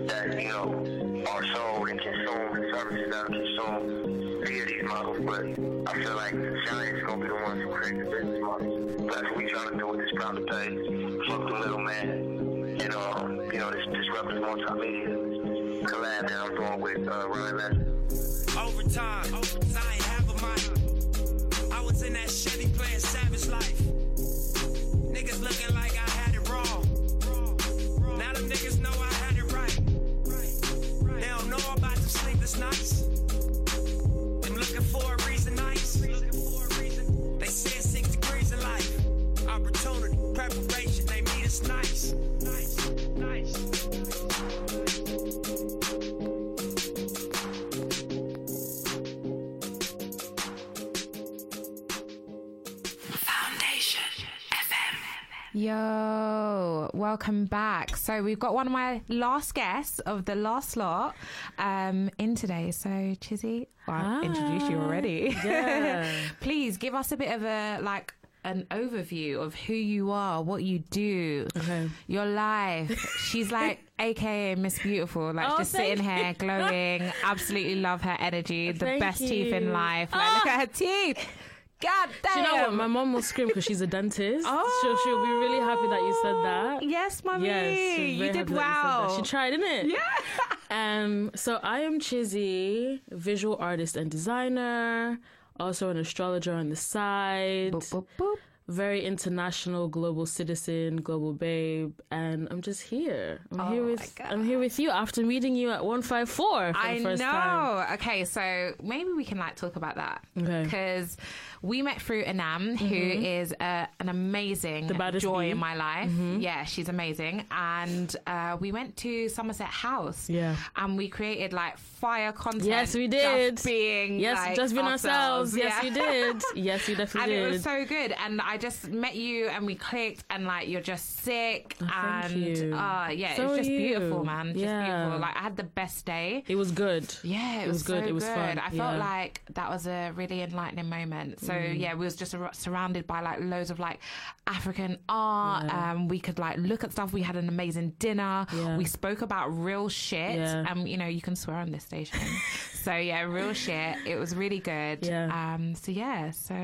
K: that, you know, are sold and consumed and services that are consumed via these models. But I feel like the giants going to be the ones who create the business models. That's what we're trying to do with this proud to. Fuck the middleman. And, um, you know, this disruptive multimedia collab that I'm doing with uh, Ryan Leslie.
J: Overtime, ain't have a In that Chevy playing Savage Life. Niggas looking like I
A: Yo, welcome back. So we've got one of my last guests of the last slot um, in today. So Chiizii, well, I've introduced you already.
L: Yeah.
A: Please give us a bit of a like an overview of who you are, what you do, your life. She's like AKA Miss Beautiful, like
L: Oh,
A: just sitting
L: thank
A: here glowing. Absolutely love her energy. The
L: Thank
A: best teeth in life. Like look at her teeth. God damn.
L: Do you know what? My mom will scream because she's a dentist.
A: Oh.
L: She'll, she'll be really happy that you said that.
A: Yes, mummy.
L: Yes,
A: you did
L: happy you
A: well.
L: She tried, didn't it?
A: Yeah.
L: Um. So I am Chiizii, visual artist and designer, also an astrologer on the side.
A: Boop, boop, boop.
L: Very international, global citizen, global babe, and I'm just here. I'm here
A: Oh
L: with
A: my
L: I'm here with you after meeting you at 154 for
A: I
L: the first
A: know.
L: time.
A: Okay, so maybe we can like talk about that
L: Okay.
A: Because we met through Anam, who is uh, an amazing joy
L: bee.
A: in my life.
L: Mhm.
A: Yeah, she's amazing, and uh, we went to Somerset House.
L: Yeah.
A: and we created like fire content.
L: Yes, we
A: just
L: did.
A: being
L: Yes,
A: like,
L: just being ourselves. Yes,
A: Yeah.
L: we did. Yes, we definitely
A: and
L: did.
A: it was so good. And I just met you, and we clicked, and like you're just sick,
L: Oh,
A: and
L: you.
A: uh, yeah,
L: So
A: it was just beautiful, man. Just
L: Yeah.
A: beautiful. Like I had the best day.
L: It was good.
A: Yeah, it,
L: It
A: was,
L: was good.
A: so
L: It was
A: good.
L: fun.
A: I felt
L: Yeah.
A: like that was a really enlightening moment. So
L: Mm.
A: yeah, we was just surrounded by like loads of like African art.
L: Yeah.
A: Um, we could like look at stuff. We had an amazing dinner.
L: Yeah.
A: We spoke about real shit.
L: Yeah.
A: Um, you know, you can swear on this station. so yeah, real shit. It was really good.
L: Yeah.
A: Um. So yeah. So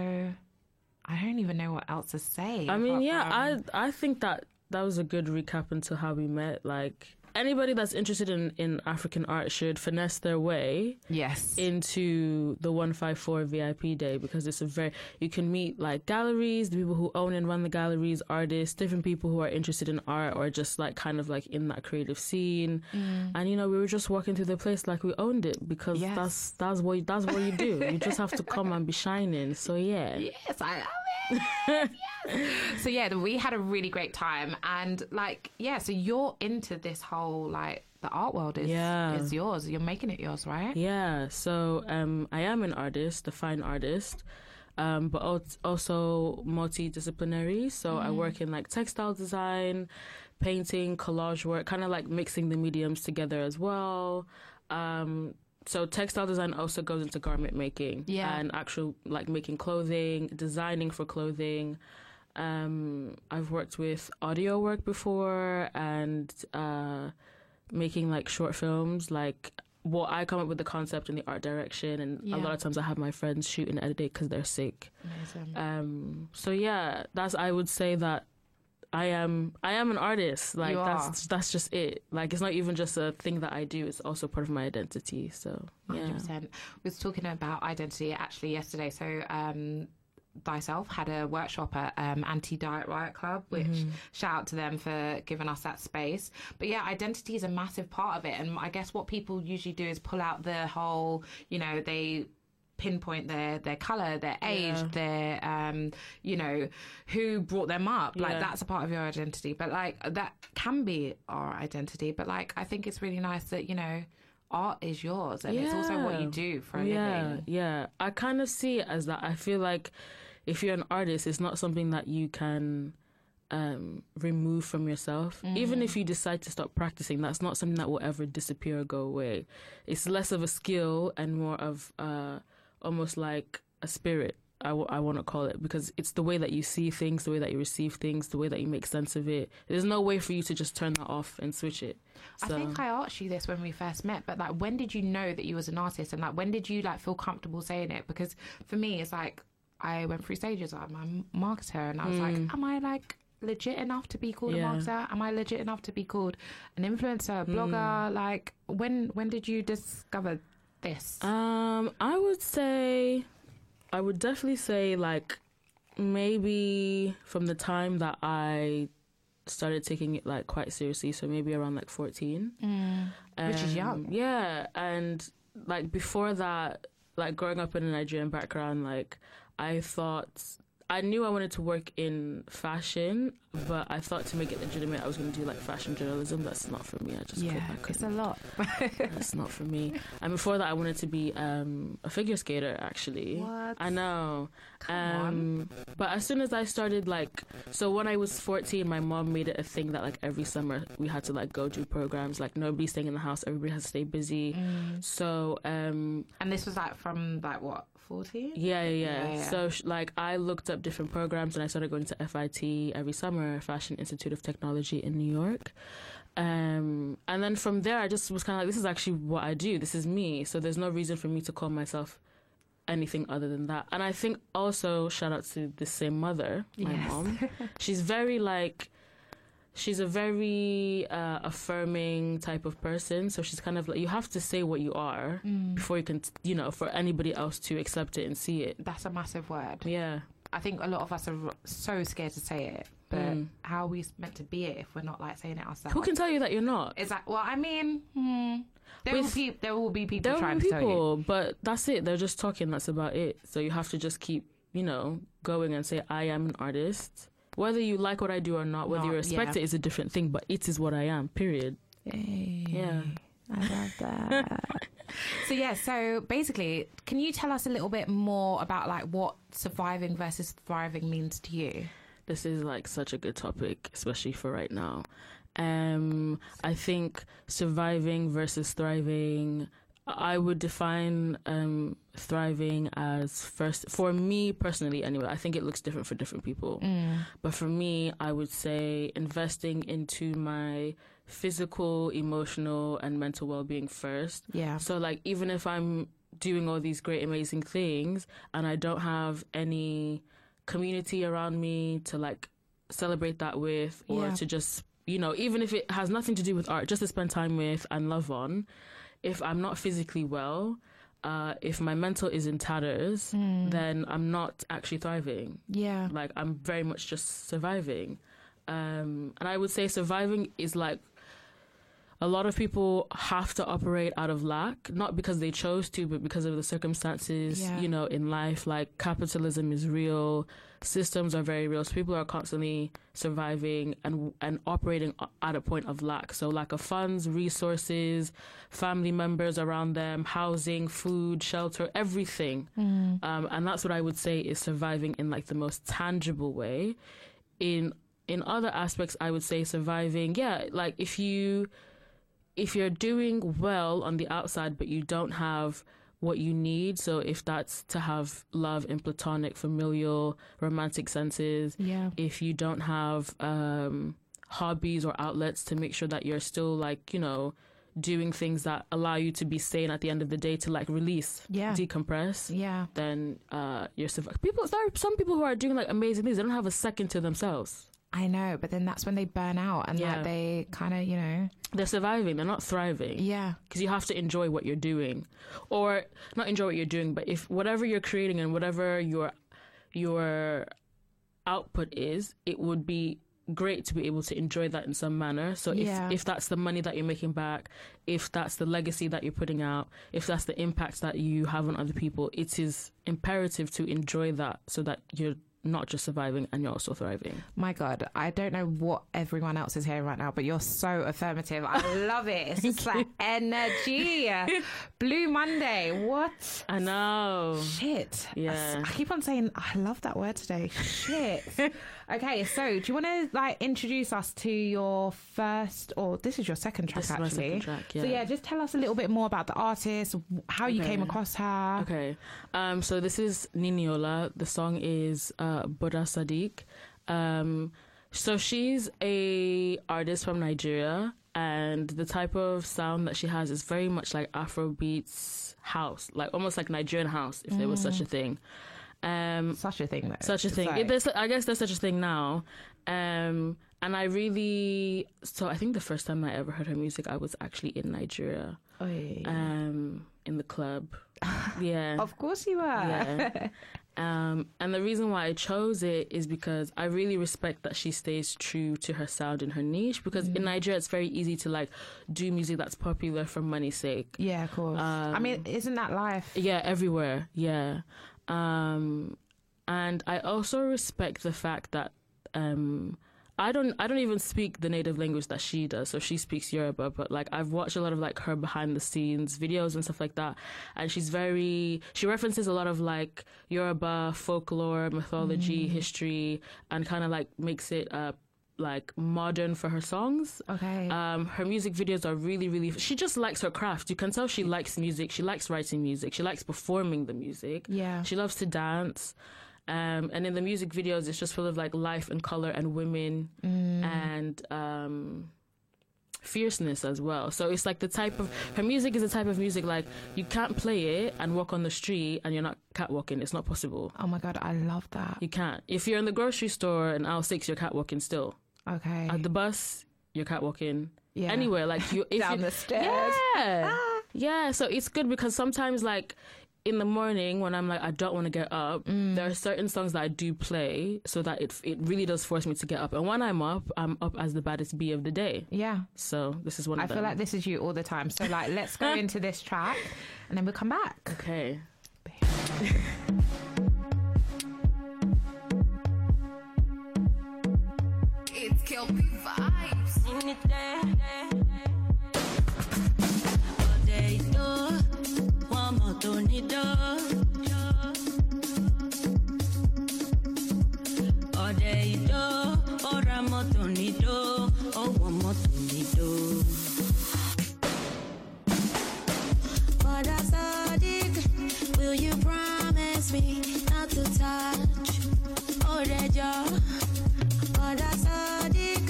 A: I don't even know what else to say.
L: I mean, yeah,
A: from-
L: I I think that that was a good recap into how we met. Like, anybody that's interested in, in African art should finesse their way
A: yes
L: into the 154 VIP day because it's a very you can meet like galleries, the people who own and run the galleries, artists, different people who are interested in art or just like kind of like in that creative scene.
A: Mm.
L: And you know, we were just walking through the place like we owned it because
A: Yes.
L: that's that's what that's what you do. you just have to come and be shining. So yeah.
A: Yes, I love Yes. So yeah, we had a really great time, and like yeah, so you're into this whole like the art world is
L: Yeah.
A: is yours. You're making it yours, right?
L: Yeah, so um, I am an artist, a fine artist, um, but al- also multidisciplinary. So I
A: Mm.
L: work in like textile design, painting, collage work, kind of like mixing the mediums together as well. Um, so textile design also goes into garment making
A: Yeah.
L: and actual like making clothing, designing for clothing. Um, I've worked with audio work before and uh, making like short films. Like, well, I come up with the concept and the art direction, and
A: Yeah.
L: a lot of times I have my friends shoot and edit it because they're sick. Um, so yeah, that's I would say that I am I am an artist. Like
A: You
L: that's that's just it. Like it's not even just a thing that I do. It's also part of my identity. So yeah.
A: Hundred percent. We was talking about identity actually yesterday. So um thyself had a workshop at um, Anti Diet Riot Club, which
L: Mhm.
A: shout out to them for giving us that space. But yeah, identity is a massive part of it, and I guess what people usually do is pull out the whole, you know, they pinpoint their their color their age
L: Yeah.
A: their um you know who brought them up like
L: Yeah.
A: that's a part of your identity but like that can be our identity but like i think it's really nice that you know art is yours and it's also what you do for a
L: yeah,
A: living
L: Yeah, I kind of see it as that. I feel like if you're an artist, it's not something that you can um, remove from yourself. Even
A: Mhm.
L: if you decide to stop practicing, that's not something that will ever disappear or go away. It's less of a skill and more of uh, almost like a spirit. I, w- I want to call it because it's the way that you see things, the way that you receive things, the way that you make sense of it. There's no way for you to just turn that off and switch it.
A: I think I asked you this when we first met, but like, when did you know that you was an artist, and like, when did you like feel comfortable saying it? Because for me, it's like I went through stages. I'm a marketer, and I was like,
L: Mm.
A: am I like legit enough to be called
L: Yeah.
A: a marketer? Am I legit enough to be called an influencer, a
L: Mm.
A: blogger? Like, when when did you discover this?
L: Um, I would say, I would definitely say like maybe from the time that I started taking it like quite seriously. So maybe around like fourteen,
A: Mm. Which is
L: Um,
A: young.
L: Yeah, and like before that, like growing up in a Nigerian background, like I thought. I knew I wanted to work in fashion, but I thought to make it legitimate, I was going to do like fashion journalism. That's not for me. I just
A: Yeah,
L: I
A: it's a lot.
L: That's not for me. And before that, I wanted to be um, a figure skater. Actually,
A: What?
L: I know.
A: Come
L: um, But as soon as I started, like, so when I was fourteen, my mom made it a thing that like every summer we had to like go do programs. Like nobody's staying in the house. Everybody has to stay busy.
A: Mm.
L: So um,
A: And this was like from like what
L: yeah, yeah. Yeah,
A: yeah.
L: So like I looked up different programs and I started going to FIT every summer, Fashion Institute of Technology in New York. Um, and then from there, I just was kind of like, this is actually what I do. This is me. So there's no reason for me to call myself anything other than that. And I think also shout out to the same mother, my
A: Yes.
L: mom. She's very like she's a very uh, affirming type of person. So she's kind of like you have to say what you are
A: Mm.
L: before you can, you know, for anybody else to accept it and see it.
A: That's a massive word.
L: Yeah.
A: I think a lot of us are so scared to say it, but
L: Mm.
A: how are we meant to be it if we're not like saying it ourselves?
L: Who can tell you that you're not?
A: Is that well? I mean, hmm, there will be there will be people trying
L: are
A: to tell you.
L: people, but that's it. They're just talking. That's about it. So you have to just keep, you know, going and say, I am an artist. Whether you like what I do or not, whether you respect
A: yeah.
L: it is a different thing, but it is what I am, period. Yeah.
A: I love that. so yeah, so basically, can you tell us a little bit more about like what surviving versus thriving means to you?
L: This is like such a good topic, especially for right now. Um, I think surviving versus thriving. I would define um, thriving as first for me personally. Anyway, I think it looks different for different people.
A: Mm.
L: But for me, I would say investing into my physical, emotional, and mental well being first.
A: Yeah.
L: So, like, even if I'm doing all these great, amazing things and I don't have any community around me to, like, celebrate that with or
A: Yeah.
L: to just you know, even if it has nothing to do with art, just to spend time with and love on. If I'm not physically well, uh, if my mental is in tatters,
A: Hmm.
L: then I'm not actually thriving.
A: Yeah.
L: Like I'm very much just surviving. Um, and I would say surviving is like a lot of people have to operate out of lack, not because they chose to, but because of the circumstances,
A: Yeah.
L: you know, in life. Like capitalism is real, systems are very real. So people are constantly surviving and and operating at a point of lack. So lack of funds, resources, family members around them, housing, food, shelter, everything.
A: Mm.
L: Um, and that's what I would say is surviving in like the most tangible way. In in other aspects, I would say surviving. Yeah, like if you if you're doing well on the outside, but you don't have what you need. So if that's to have love in platonic, familial, romantic senses,
A: Yeah.
L: if you don't have um, hobbies or outlets to make sure that you're still like you know doing things that allow you to be sane at the end of the day to like release,
A: Yeah.
L: decompress,
A: Yeah.
L: then uh, you're survi- people. There are some people who are doing like amazing things. They don't have a second to themselves.
A: I know, but then that's when they burn out and
L: Yeah.
A: like they kind of, you know.
L: They're surviving. They're not thriving.
A: Yeah.
L: because you have to enjoy what you're doing, or not enjoy what you're doing, but if whatever you're creating and whatever your your output is, it would be great to be able to enjoy that in some manner. So if
A: Yeah.
L: if that's the money that you're making back, if that's the legacy that you're putting out, if that's the impact that you have on other people, it is imperative to enjoy that so that you're not just surviving and you're also thriving.
A: My God, I don't know what everyone else is hearing right now, but you're so affirmative. I love it. It's just like energy. Blue Monday. What?
L: I know.
A: Shit.
L: Yeah.
A: I keep on saying I love that word today. Shit. okay, so do you want to like introduce us to your first, or this is your second track
L: This is my
A: actually?
L: second track,
A: So
L: yeah.
A: yeah, just tell us a little bit more about the artist, how you
L: Okay.
A: came across her.
L: Okay. Um, so this is Niniola. The song is uh, Boda Sodiq. Um, so she's a artist from Nigeria, and the type of sound that she has is very much like Afrobeats house, like almost like Nigerian house, if there was such a
A: Mm.
L: thing. Um,
A: Such a thing, though.
L: such a thing.
A: like-
L: It- I guess there's such a thing now. Um, and I really, so I think the first time I ever heard her music, I was actually in Nigeria,
A: Oy.
L: um, in the club. Yeah.
A: Of course you were.
L: Yeah. um, and the reason why I chose it is because I really respect that she stays true to her sound and her niche. Because
A: Mm.
L: in Nigeria, it's very easy to like do music that's popular for money's sake.
A: Yeah, of course. I mean,
L: Um,
A: isn't that life?
L: Yeah, everywhere. Yeah. Um, and I also respect the fact that um, I don't I don't even speak the native language that she does. So she speaks Yoruba, but like I've watched a lot of like her behind the scenes videos and stuff like that, and she's very she references a lot of like Yoruba folklore, mythology,
A: Mm.
L: history, and kind of like makes it uh like modern for her songs.
A: Okay.
L: Um, her music videos are really, really. She just likes her craft. You can tell she likes music. She likes writing music. She likes performing the music.
A: Yeah.
L: She loves to dance. Um, and in the music videos, it's just full of like life and color and women
A: Mm.
L: and um, fierceness as well. So it's like the type of her music is the type of music like you can't play it and walk on the street and you're not catwalking. It's not possible.
A: Oh my god, I love that.
L: You can't. If you're in the grocery store in aisle six, you're catwalking still.
A: Okay.
L: At the bus, you're catwalking.
A: Yeah.
L: Anywhere, like you if
A: Down
L: you,
A: the stairs.
L: Yeah. Yeah. So it's good because sometimes like in the morning when I'm like I don't want to get up,
A: Mm.
L: there are certain songs that I do play so that it it really does force me to get up. And when I'm up, I'm up as the baddest bee of the day.
A: Yeah.
L: So this is one
A: I feel like this is you all the time. So like, let's go into this track, and then we'll come back.
L: Okay.
F: vibes.
M: Ọdẹ ìdó, wọ́n mọ̀ tó ní dó. Ọdẹ will you promise me not to touch? Oh, Sadiq,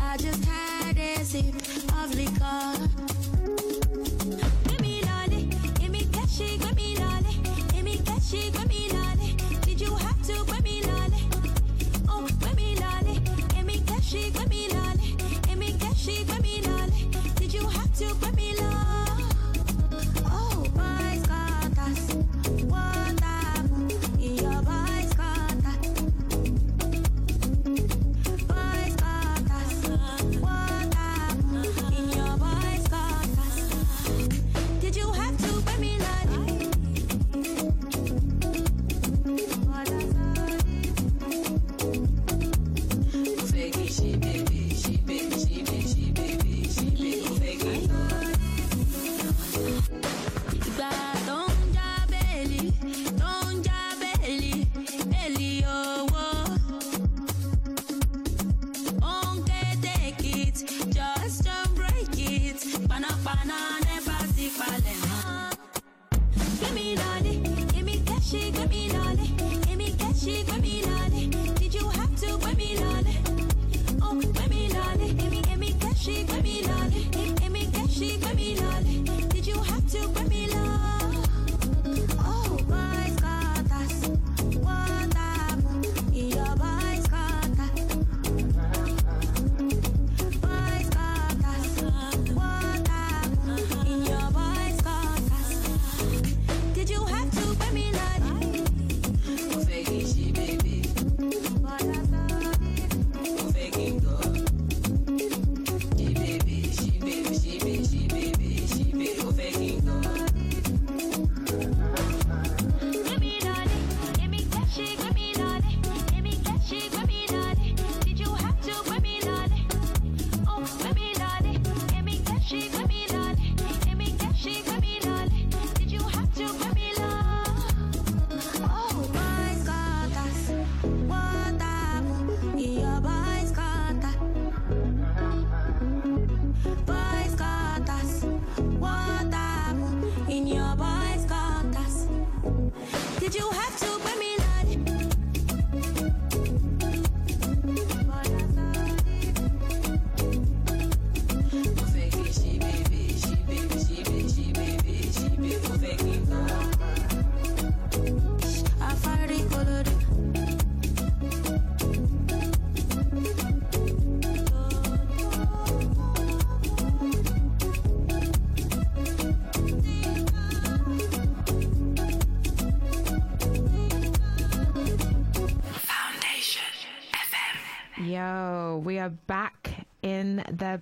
M: I just had sip of liquor. Give me lolly, give me cashy, give me lolly, give me cashy, give me lolly. Did you have to give me lolly? Oh, give me lolly, give me cashy, give me
A: lolly, give me cashy, give me lolly. Did you have to give me lolly?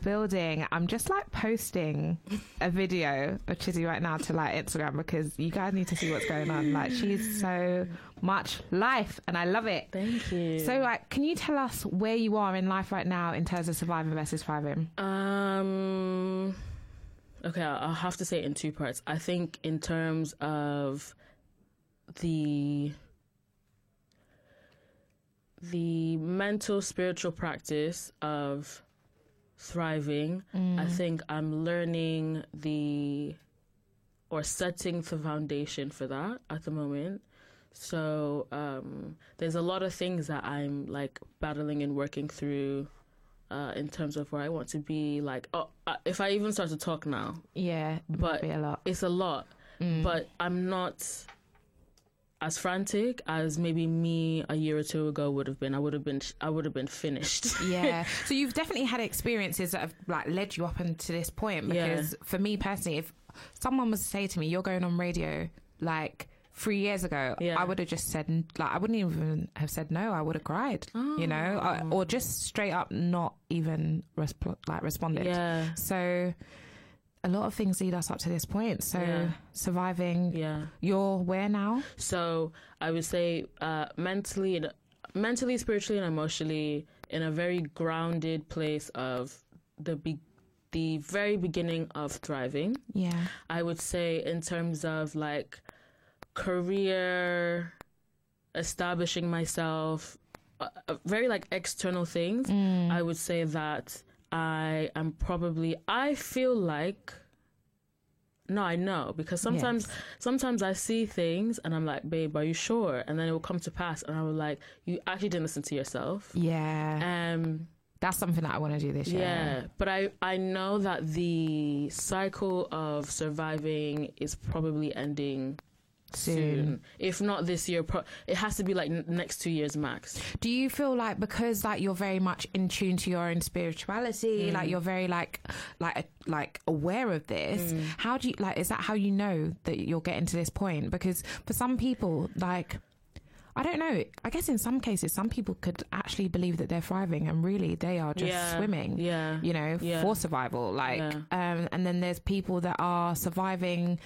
A: Building. I'm just like posting a video of Chiizii right now to like Instagram because you guys need to see what's going on. Like she's so much life and I love it.
L: Thank you.
A: So like can you tell us where you are in life right now in terms of surviving versus thriving?
L: Um. Okay, I'll I'll have to say it in two parts. I think in terms of the the mental spiritual practice of thriving, I
A: Mm.
L: think I'm learning the or setting the foundation for that at the moment. So um, there's a lot of things that I'm like battling and working through uh, in terms of where I want to be. Like, oh, uh, if I even start to talk now,
A: Yeah,
L: but
A: a
L: it's a lot.
A: Mm.
L: But I'm not as frantic as maybe me a year or two ago would have been. I would have been. I would have been finished.
A: yeah. So you've definitely had experiences that have like led you up until this point.
L: Yeah.
A: Because for me personally, if someone was to say to me, "You're going on radio," like three years ago, I would have just said like I wouldn't even have said no. I would have cried, you know,
L: Oh.
A: or just straight up not even resp- like responded.
L: Yeah.
A: So. A lot of things lead us up to this point. So
L: Yeah.
A: surviving.
L: Yeah.
A: You're where now?
L: So I would say uh, mentally, mentally, spiritually, and emotionally, in a very grounded place of the be- the very beginning of thriving.
A: Yeah.
L: I would say in terms of like career, establishing myself, uh, uh, very like external things.
A: Mm.
L: I would say that I am probably. I feel like. No, I know because sometimes
A: Yes.
L: sometimes I see things and I'm like, babe, are you sure? And then it will come to pass, and I will like, you actually didn't listen to yourself.
A: Yeah.
L: Um,
A: That's something that I want to do this year.
L: yeah, but I I know that the cycle of surviving is probably ending soon.
A: Soon.
L: If not this year, pro- it has to be like n- next two years max.
A: Do you feel like because like you're very much in tune to your own spirituality,
L: Mm.
A: like you're very like like like aware of this?
L: Mm.
A: How do you like? Is that how you know that you're getting to this point? Because for some people, like. I don't know. I guess in some cases, some people could actually believe that they're thriving, and really they are just
L: Yeah,
A: swimming.
L: yeah,
A: you know,
L: yeah.
A: for survival. Like,
L: Yeah.
A: um, and then there's people that are surviving,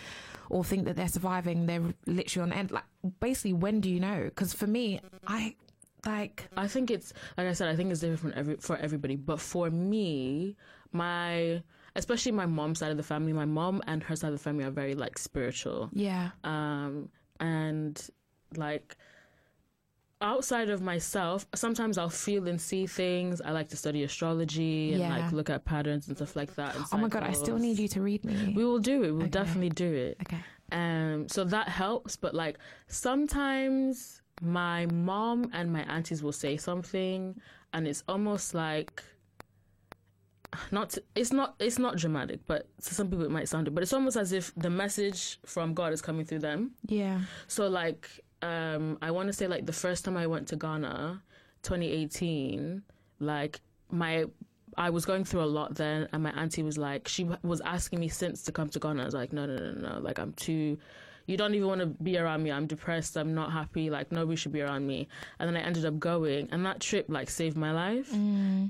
A: or think that they're surviving. They're literally on end. Like, basically, when do you know? Because for me, I like
L: I think it's like I said. I think it's different for every for everybody. But for me, my especially my mom's side of the family, my mom and her side of the family are very like spiritual.
A: Yeah.
L: Um, and like outside of myself, sometimes I'll feel and see things. I like to study astrology and
A: Yeah.
L: like look at patterns and stuff like that.
A: Oh my god, I still need you to read me.
L: We will do it. We'll
A: Okay.
L: definitely do it.
A: Okay.
L: Um, so that helps, but like sometimes my mom and my aunties will say something, and it's almost like not. To, it's not. It's not dramatic, but to some people it might sound it. But it's almost as if the message from God is coming through them.
A: Yeah.
L: So like, um, I want to say like the first time I went to Ghana, 2018, like my. I was going through a lot then, and my auntie was like, she was asking me since to come to Ghana. I was like, no, no, no, no, like I'm too, you don't even want to be around me. I'm depressed. I'm not happy. Like nobody should be around me. And then I ended up going, and that trip like saved my life.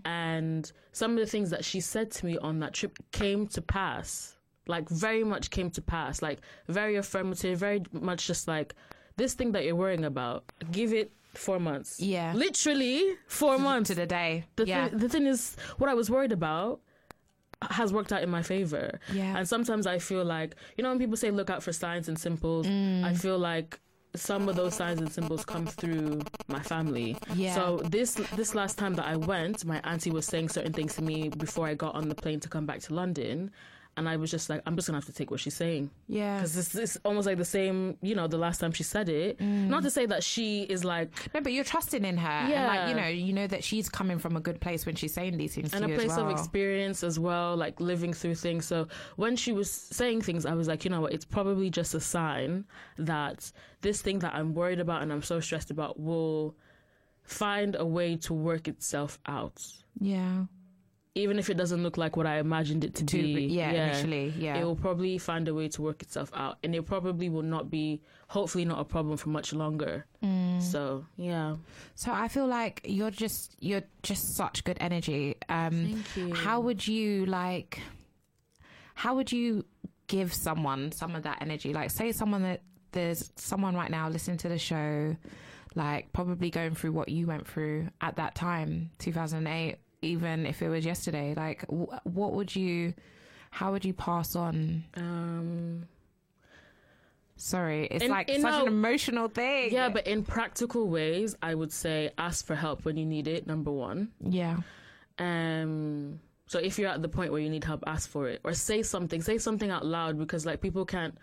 L: And some of the things that she said to me on that trip came to pass. Like very much came to pass. Like very affirmative. Very much just like this thing that you're worrying about. Give it four months.
A: Yeah.
L: Literally four months
A: to the day.
L: The
A: Yeah.
L: thing, the thing is, what I was worried about has worked out in my favor.
A: Yeah.
L: And sometimes I feel like, you know, when people say look out for signs and symbols,
A: Mm.
L: I feel like some of those signs and symbols come through my family.
A: Yeah.
L: So this this last time that I went, my auntie was saying certain things to me before I got on the plane to come back to London. And I was just like, I'm just gonna have to take what she's saying.
A: Yeah.
L: Because it's, is almost like the same, you know, the last time she said it. Mm. Not to say that she is like
A: No, but you're trusting in her. And
L: Yeah.
A: like, you know, you know that she's coming from a good place when she's saying these things
L: and a place
A: well.
L: of experience as well, like living through things. So when she was saying things, I was like, you know what, it's probably just a sign that this thing that I'm worried about and I'm so stressed about will find a way to work itself out.
A: Yeah.
L: Even if it doesn't look like what I imagined it to,
A: To
L: be,
A: be- yeah, initially, yeah.
L: it will probably find a way to work itself out, and it probably will not be, hopefully, not a problem for much longer.
A: Mm.
L: So yeah,
A: So I feel like you're just you're just such good energy. Um,
L: Thank you.
A: How would you like? How would you give someone some of that energy? Like, say someone that there's someone right now listening to the show, like probably going through what you went through at that time, 2008. Even if it was yesterday, like, wh- what would you? How would you pass on?
L: um,
A: Sorry, it's
L: In-
A: like
L: in
A: such
L: a-
A: an emotional thing.
L: yeah, but in practical ways, I would say ask for help when you need it. Number one.
A: yeah,
L: Um, so if you're at the point where you need help, ask for it or say something. Say something out loud because like people can't.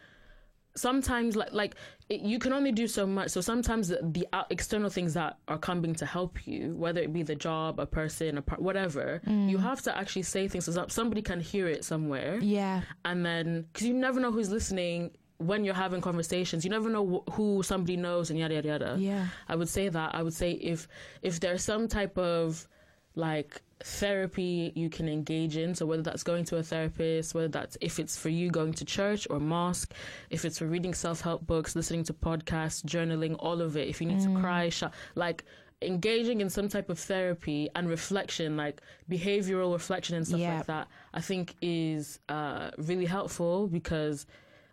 L: Sometimes like like it, you can only do so much. So sometimes the, the out- external things that are coming to help you, whether it be the job, a person, a part, whatever, you mm. have to actually say things so that somebody can hear it somewhere.
A: yeah,
L: And then because you never know who's listening when you're having conversations, you never know wh- who somebody knows and yada yada yada.
A: yeah.
L: I would say that. I would say if if there's some type of like therapy you can engage in, so whether that's going to a therapist, whether that's if it's for you going to church or mosque, if it's for reading self help books, listening to podcasts, journaling, all of it. If you need to cry, sh- like engaging in some type of therapy and reflection, like behavioral reflection and stuff
A: Yeah.
L: like that, I think is uh, really helpful because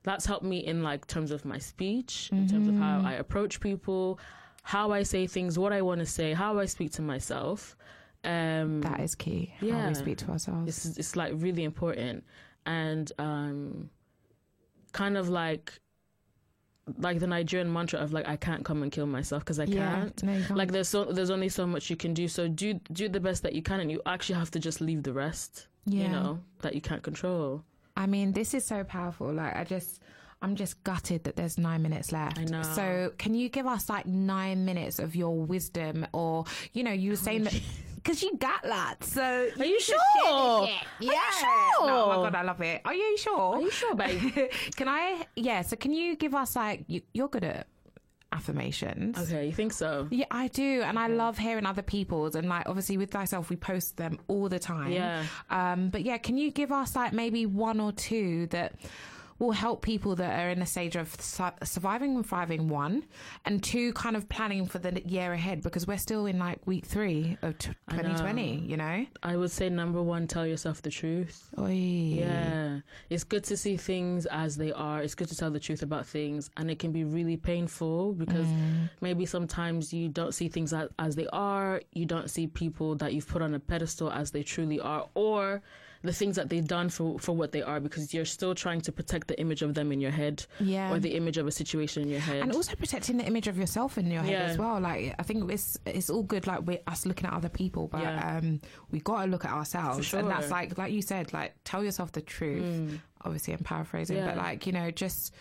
L: that's helped me in like terms of my speech, in terms of how I approach people, how I say things, what I want to say, how I speak to myself. Um,
A: That is key. How
L: Yeah.
A: we speak to ourselves.
L: it's it's like really important and um, kind of like like the Nigerian mantra of like I can't come and kill myself because I
A: Yeah.
L: can't.
A: No, can't.
L: Like there's so there's only so much you can do. So do do the best that you can, and you actually have to just leave the rest.
A: Yeah.
L: You know that you can't control.
A: I mean, this is so powerful. Like, I just, I'm just gutted that there's nine minutes left.
L: I know.
A: So, can you give us like nine minutes of your wisdom, or you know, you were saying that because you got that. So,
L: Are you
A: share
L: sure?
A: shit.
L: Are you
A: Yeah.
L: sure?
A: No, oh my god, I love it. Are you sure?
L: Are you sure, babe?
A: can I? Yeah. So, can you give us like you, you're good at affirmations?
L: Okay, you think so?
A: Yeah, I do, and I love hearing other people's. And like, obviously, with thyself, we post them all the time.
L: Yeah.
A: Um, but yeah, can you give us like maybe one or two that will help people that are in a stage of su- surviving and thriving? One, and two, kind of planning for the year ahead because we're still in like week three of t-
L: I know.
A: 2020. You know.
L: I would say number one, tell yourself the truth.
A: Oy.
L: Yeah, it's good to see things as they are. It's good to tell the truth about things, and it can be really painful because mm. maybe sometimes you don't see things as, as they are. You don't see people that you've put on a pedestal as they truly are, or the things that they've done for for what they are, because you're still trying to protect the image of them in your head,
A: Yeah.
L: or the image of a situation in your head.
A: and also protecting the image of yourself in your head
L: Yeah.
A: as well. Like I think it's it's all good, like we're us looking at other people, but
L: Yeah.
A: um, we got to look at ourselves, and that's like like you said, like tell yourself the truth. Obviously, I'm paraphrasing, but like you know, just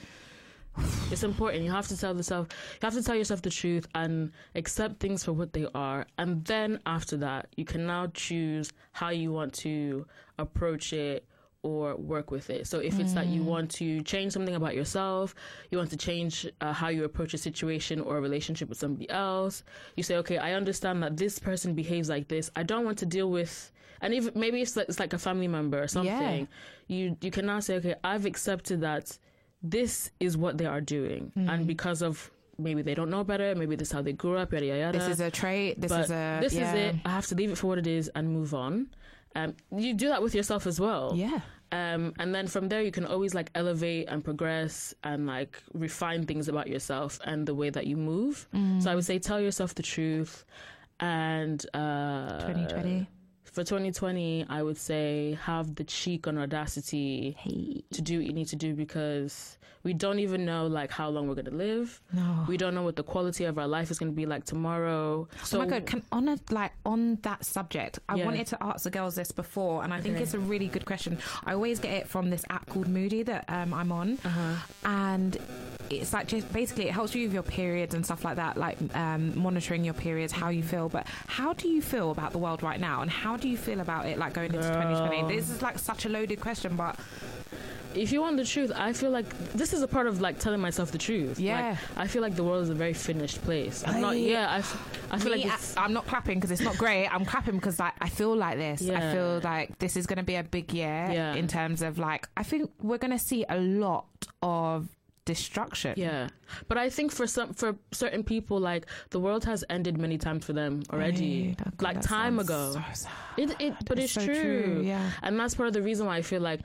L: It's important. You have to tell yourself. You have to tell yourself the truth and accept things for what they are. And then after that, you can now choose how you want to approach it or work with it. So if it's that you want to change something about yourself, you want to change uh, how you approach a situation or a relationship with somebody else, you say, okay, I understand that this person behaves like this. I don't want to deal with. And even maybe it's like, it's like a family member or something. You you can now say, okay, I've accepted that this is what they are doing, and because of maybe they don't know better, maybe this is how they grew up, yada yada. yada.
A: this is a trait. This
L: but
A: is a
L: this
A: yeah.
L: is it. I have to leave it for what it is and move on. Um, you do that with yourself as well.
A: Yeah.
L: Um, and then from there, you can always like elevate and progress and like refine things about yourself and the way that you move.
A: Mm.
L: So I would say tell yourself the truth. And uh,
A: 2020.
L: For 2020, I would say have the cheek and audacity to do what you need to do because we don't even know like how long we're gonna live.
A: No.
L: We don't know what the quality of our life is gonna be like tomorrow. So
A: oh my god! Can, on a, like on that subject, I
L: Yeah.
A: wanted to ask the girls this before, and I think
L: Okay.
A: it's a really good question. I always get it from this app called Moody that um, I'm on,
L: Uh-huh.
A: and it's like just basically it helps you with your periods and stuff like that, like um, monitoring your periods, how you feel. But how do you feel about the world right now, and how do you feel about it like going into 2020? This is like such a loaded question, but
L: if you want the truth, I feel like this is a part of like telling myself the truth.
A: Yeah.
L: Like, I feel like the world is a very finished place. I'm not. Yeah. I, f- I feel
A: Me,
L: like.
A: I, am not clapping because it's not great. I'm clapping because like I feel like this. I feel like this is going to be a big year
L: Yeah.
A: in terms of like I think we're going to see a lot of destruction.
L: Yeah, but I think for some for certain people, like the world has ended many times for them already,
A: Right.
L: Like time ago.
A: so.
L: It, it, but
A: It's
L: it's,
A: so
L: true.
A: true, yeah.
L: and that's part of the reason why I feel like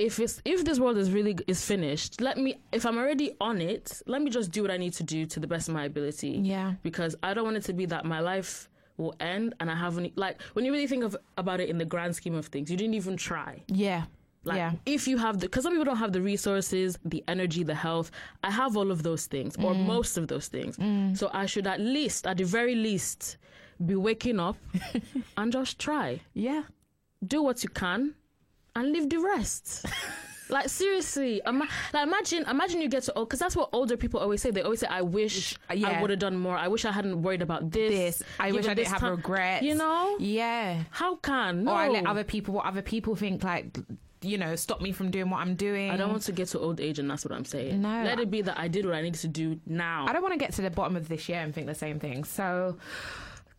L: if it's if this world is really is finished, let me if I'm already on it, let me just do what I need to do to the best of my ability.
A: Yeah.
L: because I don't want it to be that my life will end and I haven't like when you really think of about it in the grand scheme of things, you didn't even try.
A: Yeah.
L: Like
A: yeah.
L: if you have the, because some people don't have the resources, the energy, the health. I have all of those things, or
A: Mm.
L: most of those things. So I should at least, at the very least, be waking up and just try.
A: Yeah.
L: Do what you can, and leave the rest. like seriously, ima- like imagine, imagine you get to old because that's what older people always say. They always say, "I wish
A: Yeah.
L: I would have done more. I wish I hadn't worried about this.
A: This. I wish I didn't have
L: time."
A: regrets.
L: You know,
A: Yeah.
L: how can no?
A: Or I let other people what other people think like you know stop me from doing what I'm doing.
L: I don't want to get to old age, and that's what I'm saying.
A: No.
L: let it be that I did what I needed to do now.
A: I don't want to get to the bottom of this year and think the same thing. So,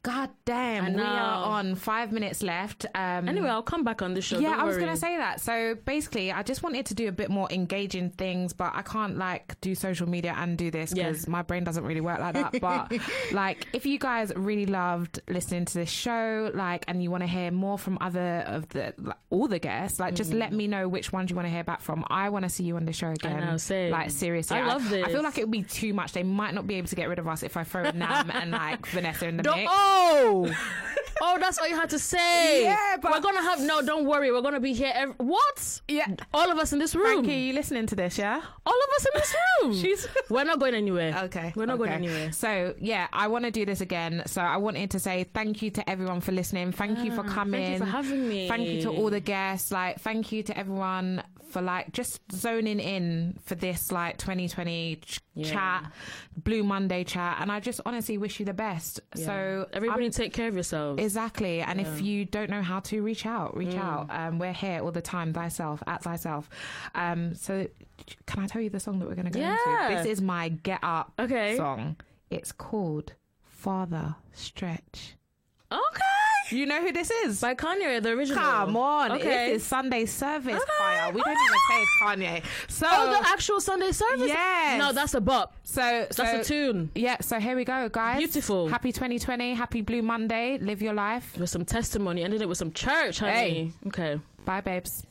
A: god damn, we are on five minutes left. Um,
L: Anyway, I'll come back on the show.
A: yeah, I was going to say that. So basically, I just wanted to do a bit more engaging things, but I can't like do social media and do this
L: Yeah.
A: because my brain doesn't really work like that. But like, if you guys really loved listening to this show, like, and you want to hear more from other of the like, all the guests, like, just let me know which ones you want to hear back from. I want to see you on the show again.
L: I know, same.
A: Like seriously,
L: I love this.
A: I feel like it would be too much. They might not be able to get rid of us if I throw Nam and like Vanessa in the
L: Don't-
A: mix.
L: oh, oh, that's what you had to say.
A: Yeah, but-
L: we're gonna have no. Don't worry, we're gonna be here. Ev- what?
A: Yeah.
L: all of us in this room.
A: Frankie, you listening to this? Yeah.
L: All of us in this room.
A: She's-
L: We're not going anywhere.
A: Okay.
L: We're not going anywhere.
A: So, yeah, I want to do this again. So, I wanted to say thank you to everyone for listening. Thank you for
L: Ah,
A: coming.
L: thank you for having me.
A: Thank you to all the guests. Like, thank you to everyone for like just zoning in for this like 2020 ch-
L: Yeah.
A: chat, Blue Monday chat. And I just honestly wish you the best.
L: Yeah.
A: So,
L: everybody
A: I'm-
L: take care of yourselves.
A: Exactly. And if you don't know how to reach out, reach
L: Mm.
A: out. Um, we're here all the time, thyself, at thyself. Um, so can I tell you the song that we're going to go
L: Yeah.
A: into? This is my Get Up
L: Okay.
A: song. It's called Father Stretch.
L: okay.
A: You know who this is?
L: By Kanye, the original.
A: Come on.
L: Okay.
A: This is Sunday service
L: Okay.
A: choir. We don't even say it's Kanye. So,
L: Oh, the actual Sunday service.
A: Yes.
L: No, that's a bop.
A: so, so
L: That's a tune.
A: Yeah, so here we go, guys.
L: Beautiful.
A: Happy 2020. Happy Blue Monday. Live your life.
L: With some testimony, ended it with some church, honey.
A: Hey.
L: Okay.
A: Bye, babes.